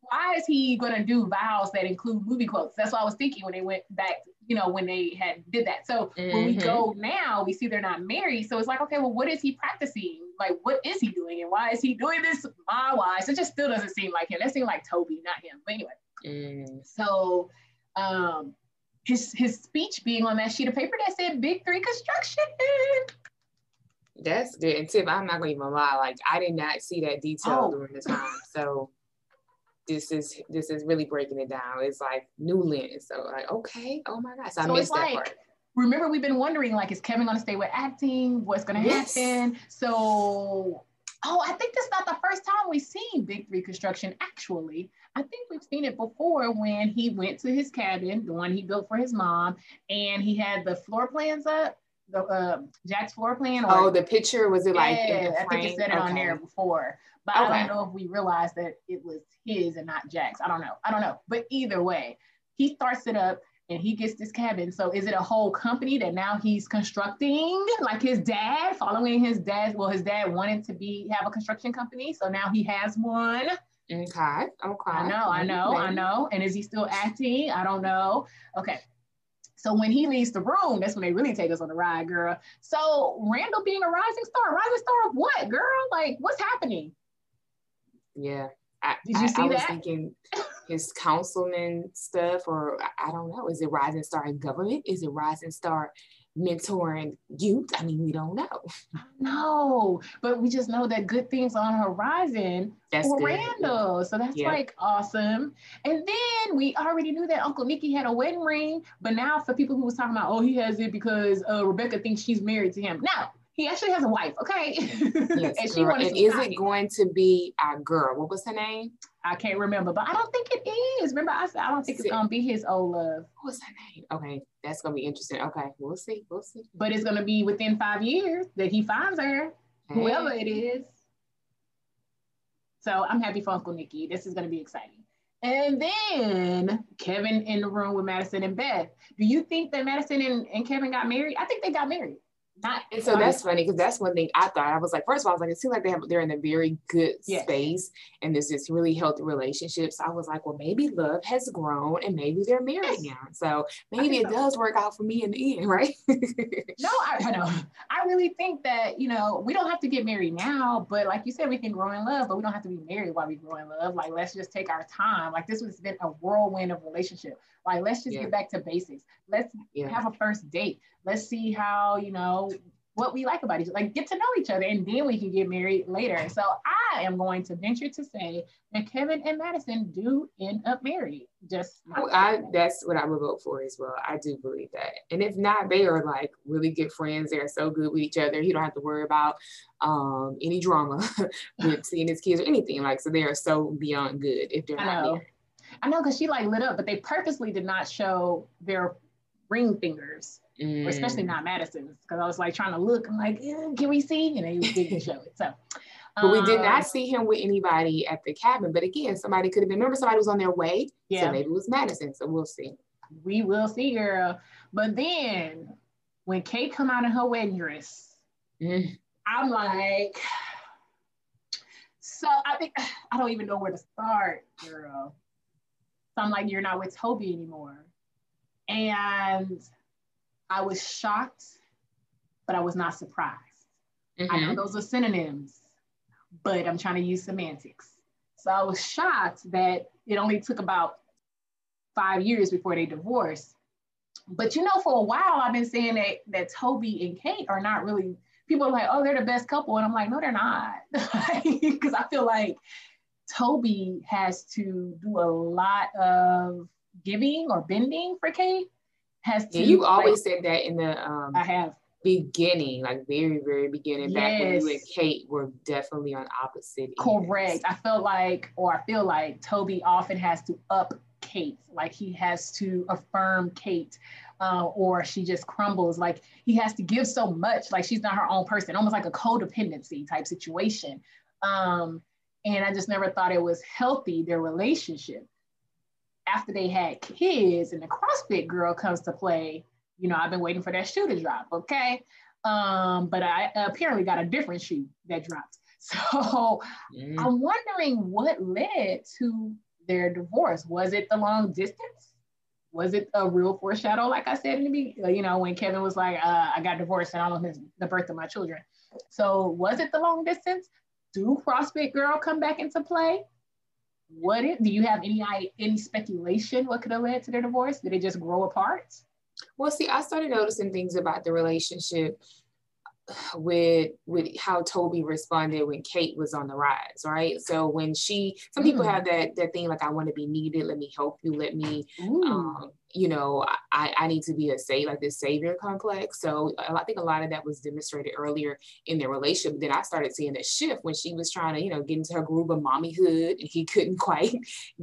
Speaker 1: why is he going to do vows that include movie quotes? That's what I was thinking when they went back, you know, when they had did that. So mm-hmm. when we go mm-hmm. now, we see they're not married. So it's like, okay, well, what is he practicing? Like, what is he doing? And why is he doing this? My wise. It just still doesn't seem like him. That seemed like Toby, not him. But anyway. Mm. So um his his speech being on that sheet of paper that said Big Three Construction.
Speaker 2: That's good. And Tiff, I'm not gonna even lie, like I did not see that detail oh. during the time. So this is this is really breaking it down. It's like new lens. So like, okay, oh my gosh, I so missed that like, part.
Speaker 1: Remember, we've been wondering like, is Kevin gonna stay with acting? What's gonna yes. happen? So Oh, I think that's not the first time we've seen Big Three construction. Actually, I think we've seen it before when he went to his cabin, the one he built for his mom, and he had the floor plans up, the uh, Jack's floor plan.
Speaker 2: Or, oh, the picture was it like?
Speaker 1: Yeah, I think it said it on there before, but okay. I don't know if we realized that it was his and not Jack's. I don't know. I don't know. But either way, he starts it up and he gets this cabin. So is it a whole company that now he's constructing, like his dad, following his dad? Well, his dad wanted to be have a construction company, so now he has one.
Speaker 2: Okay. Okay.
Speaker 1: I know. I know. Maybe. I know. And is he still acting? I don't know. Okay. So when he leaves the room, that's when they really take us on the ride, girl. So Randall being a rising star, rising star of what, girl? Like, what's happening?
Speaker 2: Yeah. I, Did you I, see I that? was thinking his councilman stuff, or I don't know. Is it Rising Star in government? Is it Rising Star mentoring youth? I mean, we don't know.
Speaker 1: No, but we just know that good things on horizon that's for good. Randall. So that's like awesome. And then we already knew that Uncle Nicky had a wedding ring, but now for people who was talking about, oh, he has it because uh, Rebecca thinks she's married to him. Now he actually has a wife, okay?
Speaker 2: Yes, and she wanted and is it going to be our girl? What was her name?
Speaker 1: I can't remember, but I don't think it is. Remember, I said I don't think it's gonna be his old love.
Speaker 2: What's her name? Okay, that's gonna be interesting. Okay, we'll see. We'll see.
Speaker 1: But it's gonna be within five years that he finds her, hey. whoever it is. So I'm happy for Uncle Nicky. This is gonna be exciting. And then Kevin in the room with Madison and Beth. Do you think that Madison and, and Kevin got married? I think they got married. Not
Speaker 2: and so that's funny because that's one thing I thought. I was like, first of all, I was like, it seems like they have they're in a very good yes. space and there's this really healthy relationship. So I was like, well, maybe love has grown and maybe they're married now. So maybe it so. does work out for me in the end, right?
Speaker 1: no, I, I know. I really think that, you know, we don't have to get married now, but like you said, we can grow in love, but we don't have to be married while we grow in love. Like, let's just take our time. Like, this has been a whirlwind of relationship. Like, let's just yeah. get back to basics. Let's yeah. have a first date. Let's see how, you know, what we like about each other, like get to know each other, and then we can get married later. So I am going to venture to say that Kevin and Madison do end up married. Just
Speaker 2: I that's what I would vote for as well. I do believe that. And if not, they are like really good friends. They're so good with each other. You don't have to worry about um, any drama with seeing his kids or anything. Like so they are so beyond good if they're not
Speaker 1: know. I know because she like lit up, but they purposely did not show their ring fingers mm. especially not Madison's, because I was like trying to look. I'm like, eh, can we see? And he didn't show it. So,
Speaker 2: but we did not um, see him with anybody at the cabin. But again, somebody could have been. Remember, somebody was on their way. Yeah. So maybe it was Madison. So we'll see.
Speaker 1: We will see, girl. But then when Kate come out in her wedding dress, mm. I'm like, so I think I don't even know where to start, girl. So I'm like, you're not with Toby anymore. And I was shocked, but I was not surprised. Mm-hmm. I know mm-hmm. those are synonyms, but I'm trying to use semantics. So I was shocked that it only took about five years before they divorced. But you know, for a while, I've been saying that that Toby and Kate are not really. People are like, "Oh, they're the best couple," and I'm like, "No, they're not," because I feel like Toby has to do a lot of giving or bending for Kate,
Speaker 2: has to. Yeah, you always said that in the um,
Speaker 1: I have
Speaker 2: beginning, like very, very beginning, yes. back when you and Kate were definitely on opposite.
Speaker 1: Correct. Ends. I felt like, or I feel like Toby often has to up Kate, like he has to affirm Kate, uh, or she just crumbles. Like he has to give so much, like she's not her own person, almost like a codependency type situation. Um, and I just never thought it was healthy their relationship after they had kids and the CrossFit girl comes to play, you know, I've been waiting for that shoe to drop, okay? Um, but I apparently got a different shoe that dropped. So mm. I'm wondering what led to their divorce. Was it the long distance? Was it a real foreshadow, like I said in the beginning, you know, when Kevin was like, uh, I got divorced and I missed the birth of my children. So was it the long distance? Do CrossFit Girl come back into play? what it, do you have any any speculation what could have led to their divorce? Did it just grow apart?
Speaker 2: Well, see, I started noticing things about the relationship with with how Toby responded when Kate was on the rise, right? So when she, some people mm. have that that thing like, I want to be needed. Let me help you. Let me, um, you know, I, I need to be a save like this savior complex. So I think a lot of that was demonstrated earlier in their relationship. Then I started seeing a shift when she was trying to, you know, get into her groove of mommyhood, and he couldn't quite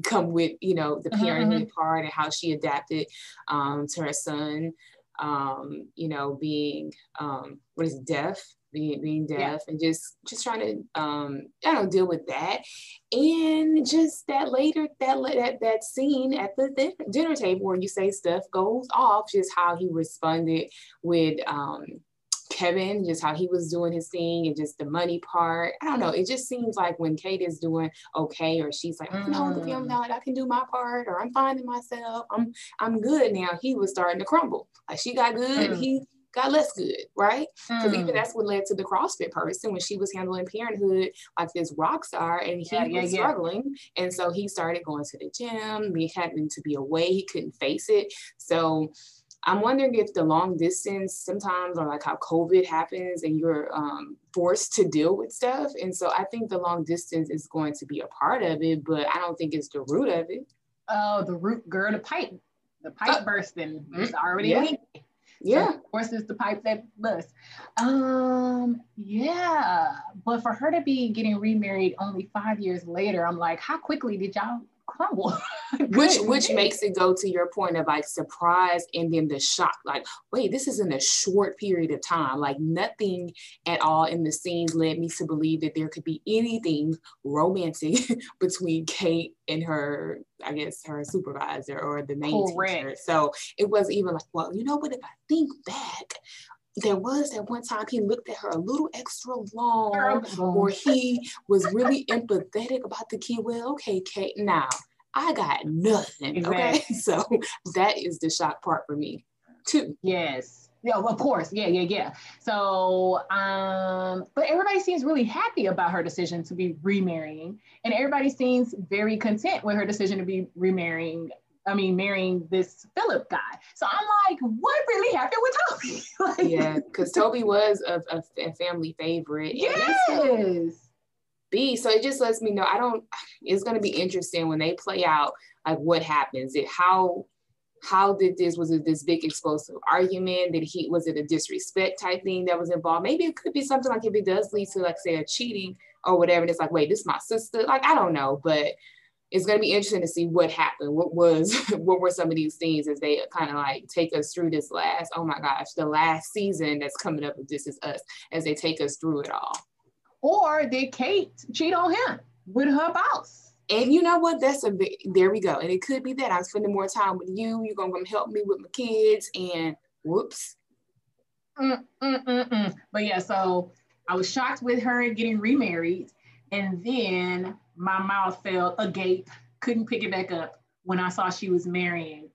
Speaker 2: come with, you know, the mm-hmm, parenthood mm-hmm. part and how she adapted um, to her son um, you know, being um, what is deaf, being being deaf, yeah. and just just trying to um, I don't know, deal with that, and just that later that that that scene at the dinner table where you say stuff goes off, just how he responded with um, Kevin, just how he was doing his thing and just the money part. I don't know. It just seems like when Kate is doing okay, or she's like, mm. no, the film now, I can do my part, or I'm finding myself, I'm I'm good now. He was starting to crumble. Like she got good, mm. he got less good, right? Because mm. even that's what led to the CrossFit person when she was handling parenthood like this rock star and he yeah, yeah, was struggling. Yeah. And so he started going to the gym, he having to be away, he couldn't face it. So I'm wondering if the long distance sometimes, or like how COVID happens and you're um, forced to deal with stuff. And so I think the long distance is going to be a part of it, but I don't think it's the root of it.
Speaker 1: Oh, the root, girl, the pipe, the pipe uh, bursting. It's already
Speaker 2: yeah. Yeah. So
Speaker 1: of course, it's the pipe that busts. Um, yeah. But for her to be getting remarried only five years later, I'm like, how quickly did y'all crumble.
Speaker 2: which which makes it go to your point of like surprise and then the shock. Like, wait, this is in a short period of time. Like nothing at all in the scenes led me to believe that there could be anything romantic between Kate and her, I guess her supervisor or the main Correct. teacher. So it was even like, well, you know what? If I think back, there was that one time he looked at her a little extra long, or he was really empathetic about the kid. Well, okay, Kate, now I got nothing. Exactly. Okay. So that is the shock part for me too.
Speaker 1: Yes. Yeah, of course. Yeah, yeah, yeah. So, um, but everybody seems really happy about her decision to be remarrying, and everybody seems very content with her decision to be remarrying. I mean, marrying this Philip guy. So I'm like, what really happened with Toby?
Speaker 2: like, yeah, because Toby was a, a, a, family favorite.
Speaker 1: Yes.
Speaker 2: B. So it just lets me know I don't. It's going to be interesting when they play out like what happens. It how how did this was it this big explosive argument did he was it a disrespect type thing that was involved maybe it could be something like if it does lead to like say a cheating or whatever and it's like wait this is my sister like i don't know but it's going to be interesting to see what happened what was what were some of these things as they kind of like take us through this last oh my gosh the last season that's coming up with this is us as they take us through it all
Speaker 1: or did kate cheat on him with her boss
Speaker 2: and you know what? That's a big, there we go. And it could be that I'm spending more time with you. You're gonna come help me with my kids, and whoops.
Speaker 1: Mm, mm, mm, but yeah, so I was shocked with her getting remarried, and then my mouth fell agape, couldn't pick it back up when I saw she was marrying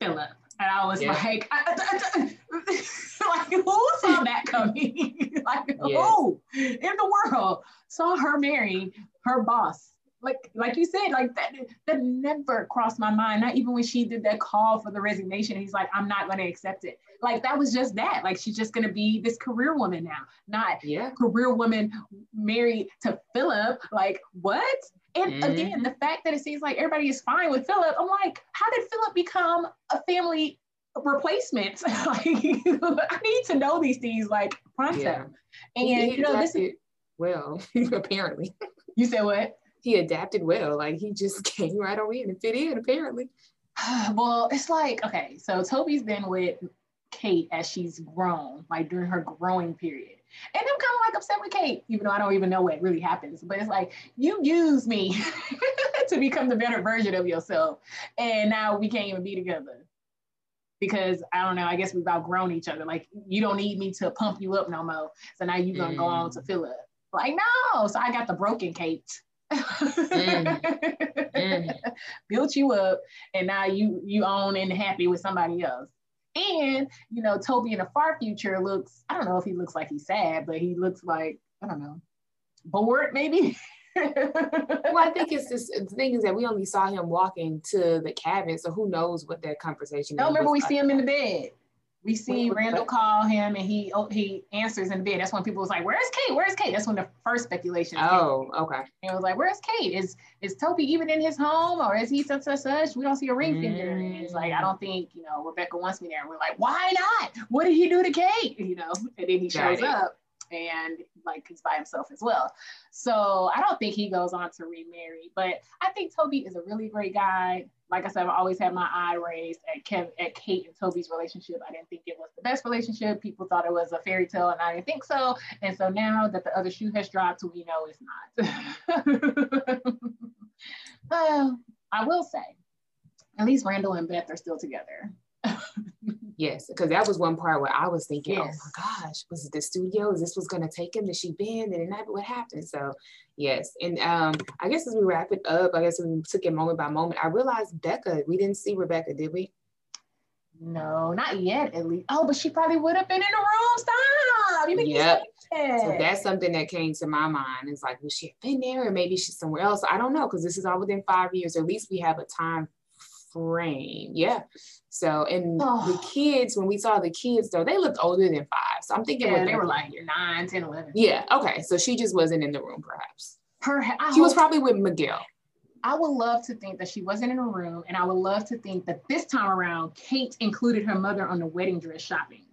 Speaker 1: Philip, and I was yeah. like, I, I, I, like who saw that coming? like yes. who in the world saw her marrying her boss? Like like you said, like that that never crossed my mind. Not even when she did that call for the resignation. He's like, I'm not gonna accept it. Like that was just that. Like she's just gonna be this career woman now, not
Speaker 2: yeah.
Speaker 1: career woman married to Philip. Like what? And mm-hmm. again, the fact that it seems like everybody is fine with Philip, I'm like, how did Philip become a family replacement? like I need to know these things like pronto. Yeah. And you know, this is
Speaker 2: well, apparently.
Speaker 1: You said what?
Speaker 2: He adapted well. Like he just came right on in and fit in, apparently.
Speaker 1: well, it's like, okay, so Toby's been with Kate as she's grown, like during her growing period. And I'm kind of like upset with Kate, even though I don't even know what really happens. But it's like, you use me to become the better version of yourself. And now we can't even be together. Because I don't know, I guess we've outgrown each other. Like, you don't need me to pump you up no more. So now you're going to mm. go on to Philip. Like, no. So I got the broken Kate mm. Mm. built you up and now you you own and happy with somebody else and you know toby in the far future looks i don't know if he looks like he's sad but he looks like i don't know bored maybe
Speaker 2: well i think it's this the thing is that we only saw him walking to the cabin so who knows what that conversation
Speaker 1: i remember we like. see him in the bed we see Randall call him and he oh, he answers in bed. That's when people was like, "Where's Kate? Where's Kate?" That's when the first speculation. Came.
Speaker 2: Oh, came. okay.
Speaker 1: And it was like, "Where's Kate? Is is Toby even in his home or is he such such such?" We don't see a ring mm. finger. And it's like, I don't think you know Rebecca wants me there. And we're like, "Why not? What did he do to Kate?" You know. And then he shows up and like he's by himself as well. So I don't think he goes on to remarry, but I think Toby is a really great guy. Like I said, I've always had my eye raised at Kev, at Kate and Toby's relationship. I didn't think it was the best relationship. People thought it was a fairy tale, and I didn't think so. And so now that the other shoe has dropped, we know it's not. uh, I will say, at least Randall and Beth are still together.
Speaker 2: Yes, because that was one part where I was thinking, yes. oh my gosh, was it the studio? Is this was gonna take him? Did she bend? Did it not? What happened? So yes, and um, I guess as we wrap it up, I guess we took it moment by moment. I realized Becca, we didn't see Rebecca, did we?
Speaker 1: No, not yet. At least. Oh, but she probably would have been in the room. Stop. You
Speaker 2: yep. So that's something that came to my mind. It's like, would she have been there, or maybe she's somewhere else? I don't know, because this is all within five years. At least we have a time frame. Yeah. So, and oh. the kids, when we saw the kids though, they looked older than five. So I'm thinking
Speaker 1: yeah, they were like 9, 10, 11.
Speaker 2: Yeah. Okay. So she just wasn't in the room, perhaps. Her, I she was probably with Miguel.
Speaker 1: I would love to think that she wasn't in a room, and I would love to think that this time around, Kate included her mother on the wedding dress shopping.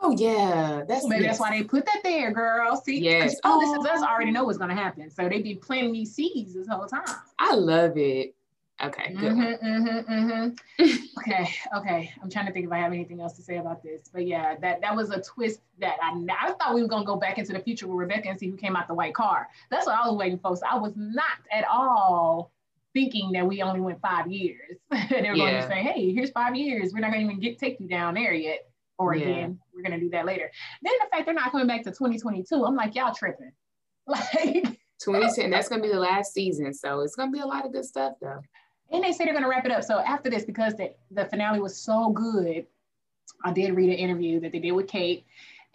Speaker 2: Oh yeah, that's oh,
Speaker 1: maybe yes. that's why they put that there, girl. See, yes. Oh, this is us. Already know what's gonna happen, so they be planting these seeds this whole time.
Speaker 2: I love it. Okay. Good mm-hmm,
Speaker 1: mm-hmm, mm-hmm. okay. Okay. I'm trying to think if I have anything else to say about this, but yeah, that that was a twist that I I thought we were gonna go back into the future with Rebecca and see who came out the white car. That's what I was waiting for. So I was not at all thinking that we only went five years. they were yeah. going to say, "Hey, here's five years. We're not gonna even get take you down there yet." Or yeah. again, we're gonna do that later. Then the fact they're not coming back to 2022, I'm like, y'all tripping. Like
Speaker 2: 2010, that's gonna be the last season. So it's gonna be a lot of good stuff though.
Speaker 1: And they say they're gonna wrap it up. So after this, because the, the finale was so good, I did read an interview that they did with Kate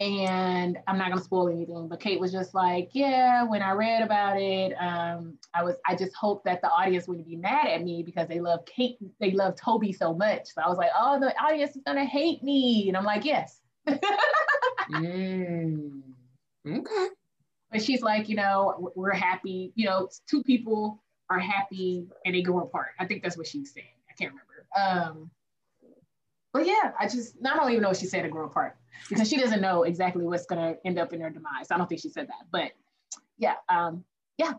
Speaker 1: and I'm not gonna spoil anything, but Kate was just like, yeah, when I read about it, um, I was I just hoped that the audience wouldn't be mad at me because they love Kate, they love Toby so much. So I was like, oh, the audience is gonna hate me. And I'm like, yes.
Speaker 2: mm, okay.
Speaker 1: But she's like, you know, we're happy, you know, two people are happy and they go apart. I think that's what she's saying. I can't remember. Um, but yeah, I just I don't even know what she said to grow apart because she doesn't know exactly what's gonna end up in their demise. I don't think she said that, but yeah, um, yeah,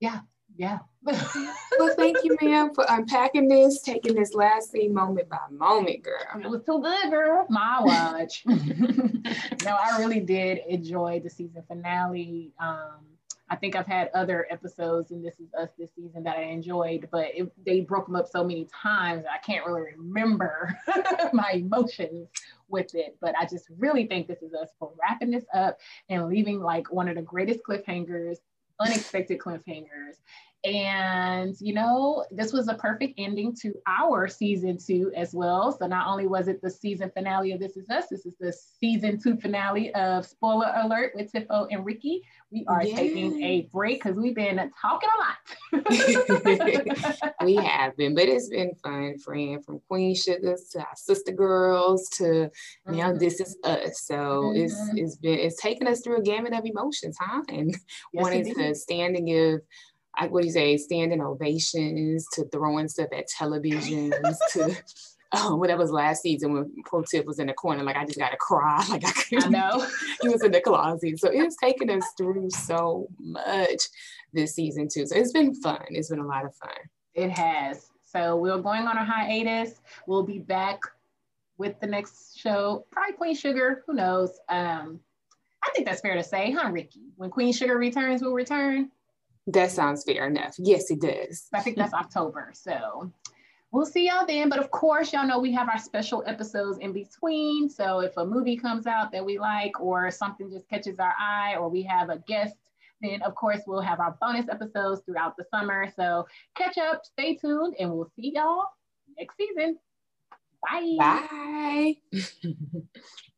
Speaker 1: yeah, yeah.
Speaker 2: well, thank you, ma'am, for unpacking this, taking this last scene moment by moment, girl.
Speaker 1: It was so good, girl. My watch. no, I really did enjoy the season finale. Um, I think I've had other episodes in This Is Us this season that I enjoyed, but it, they broke them up so many times I can't really remember my emotions with it. But I just really think This Is Us for wrapping this up and leaving like one of the greatest cliffhangers, unexpected cliffhangers, and, you know, this was a perfect ending to our season two as well. So not only was it the season finale of This Is Us, this is the season two finale of Spoiler Alert with Tiff O and Riki. We are Yay. taking a break because we've been talking a
Speaker 2: lot. we have been, but it's been fun, friend, from Queen Sugars to our sister girls to mm-hmm. now This Is Us. So mm-hmm. it's it's been it's taken us through a gamut of emotions, huh? And yes, wanting to stand and give I, what do you say, standing ovations to throwing stuff at televisions to oh, what that was last season when Pro Tip was in the corner, like I just got to cry, like I
Speaker 1: could. I know
Speaker 2: he was in the closet, so it's taken us through so much this season too. So it's been fun. It's been a lot of fun.
Speaker 1: It has. So we're going on a hiatus. We'll be back with the next show, probably Queen Sugar. Who knows? Um, I think that's fair to say, huh, Riki? When Queen Sugar returns, we'll return.
Speaker 2: That sounds fair enough. Yes, it does.
Speaker 1: I think that's October. So we'll see y'all then. But of course, y'all know we have our special episodes in between. So if a movie comes out that we like, or something just catches our eye, or we have a guest, then of course we'll have our bonus episodes throughout the summer. So catch up, stay tuned, and we'll see y'all next season. Bye.
Speaker 2: Bye.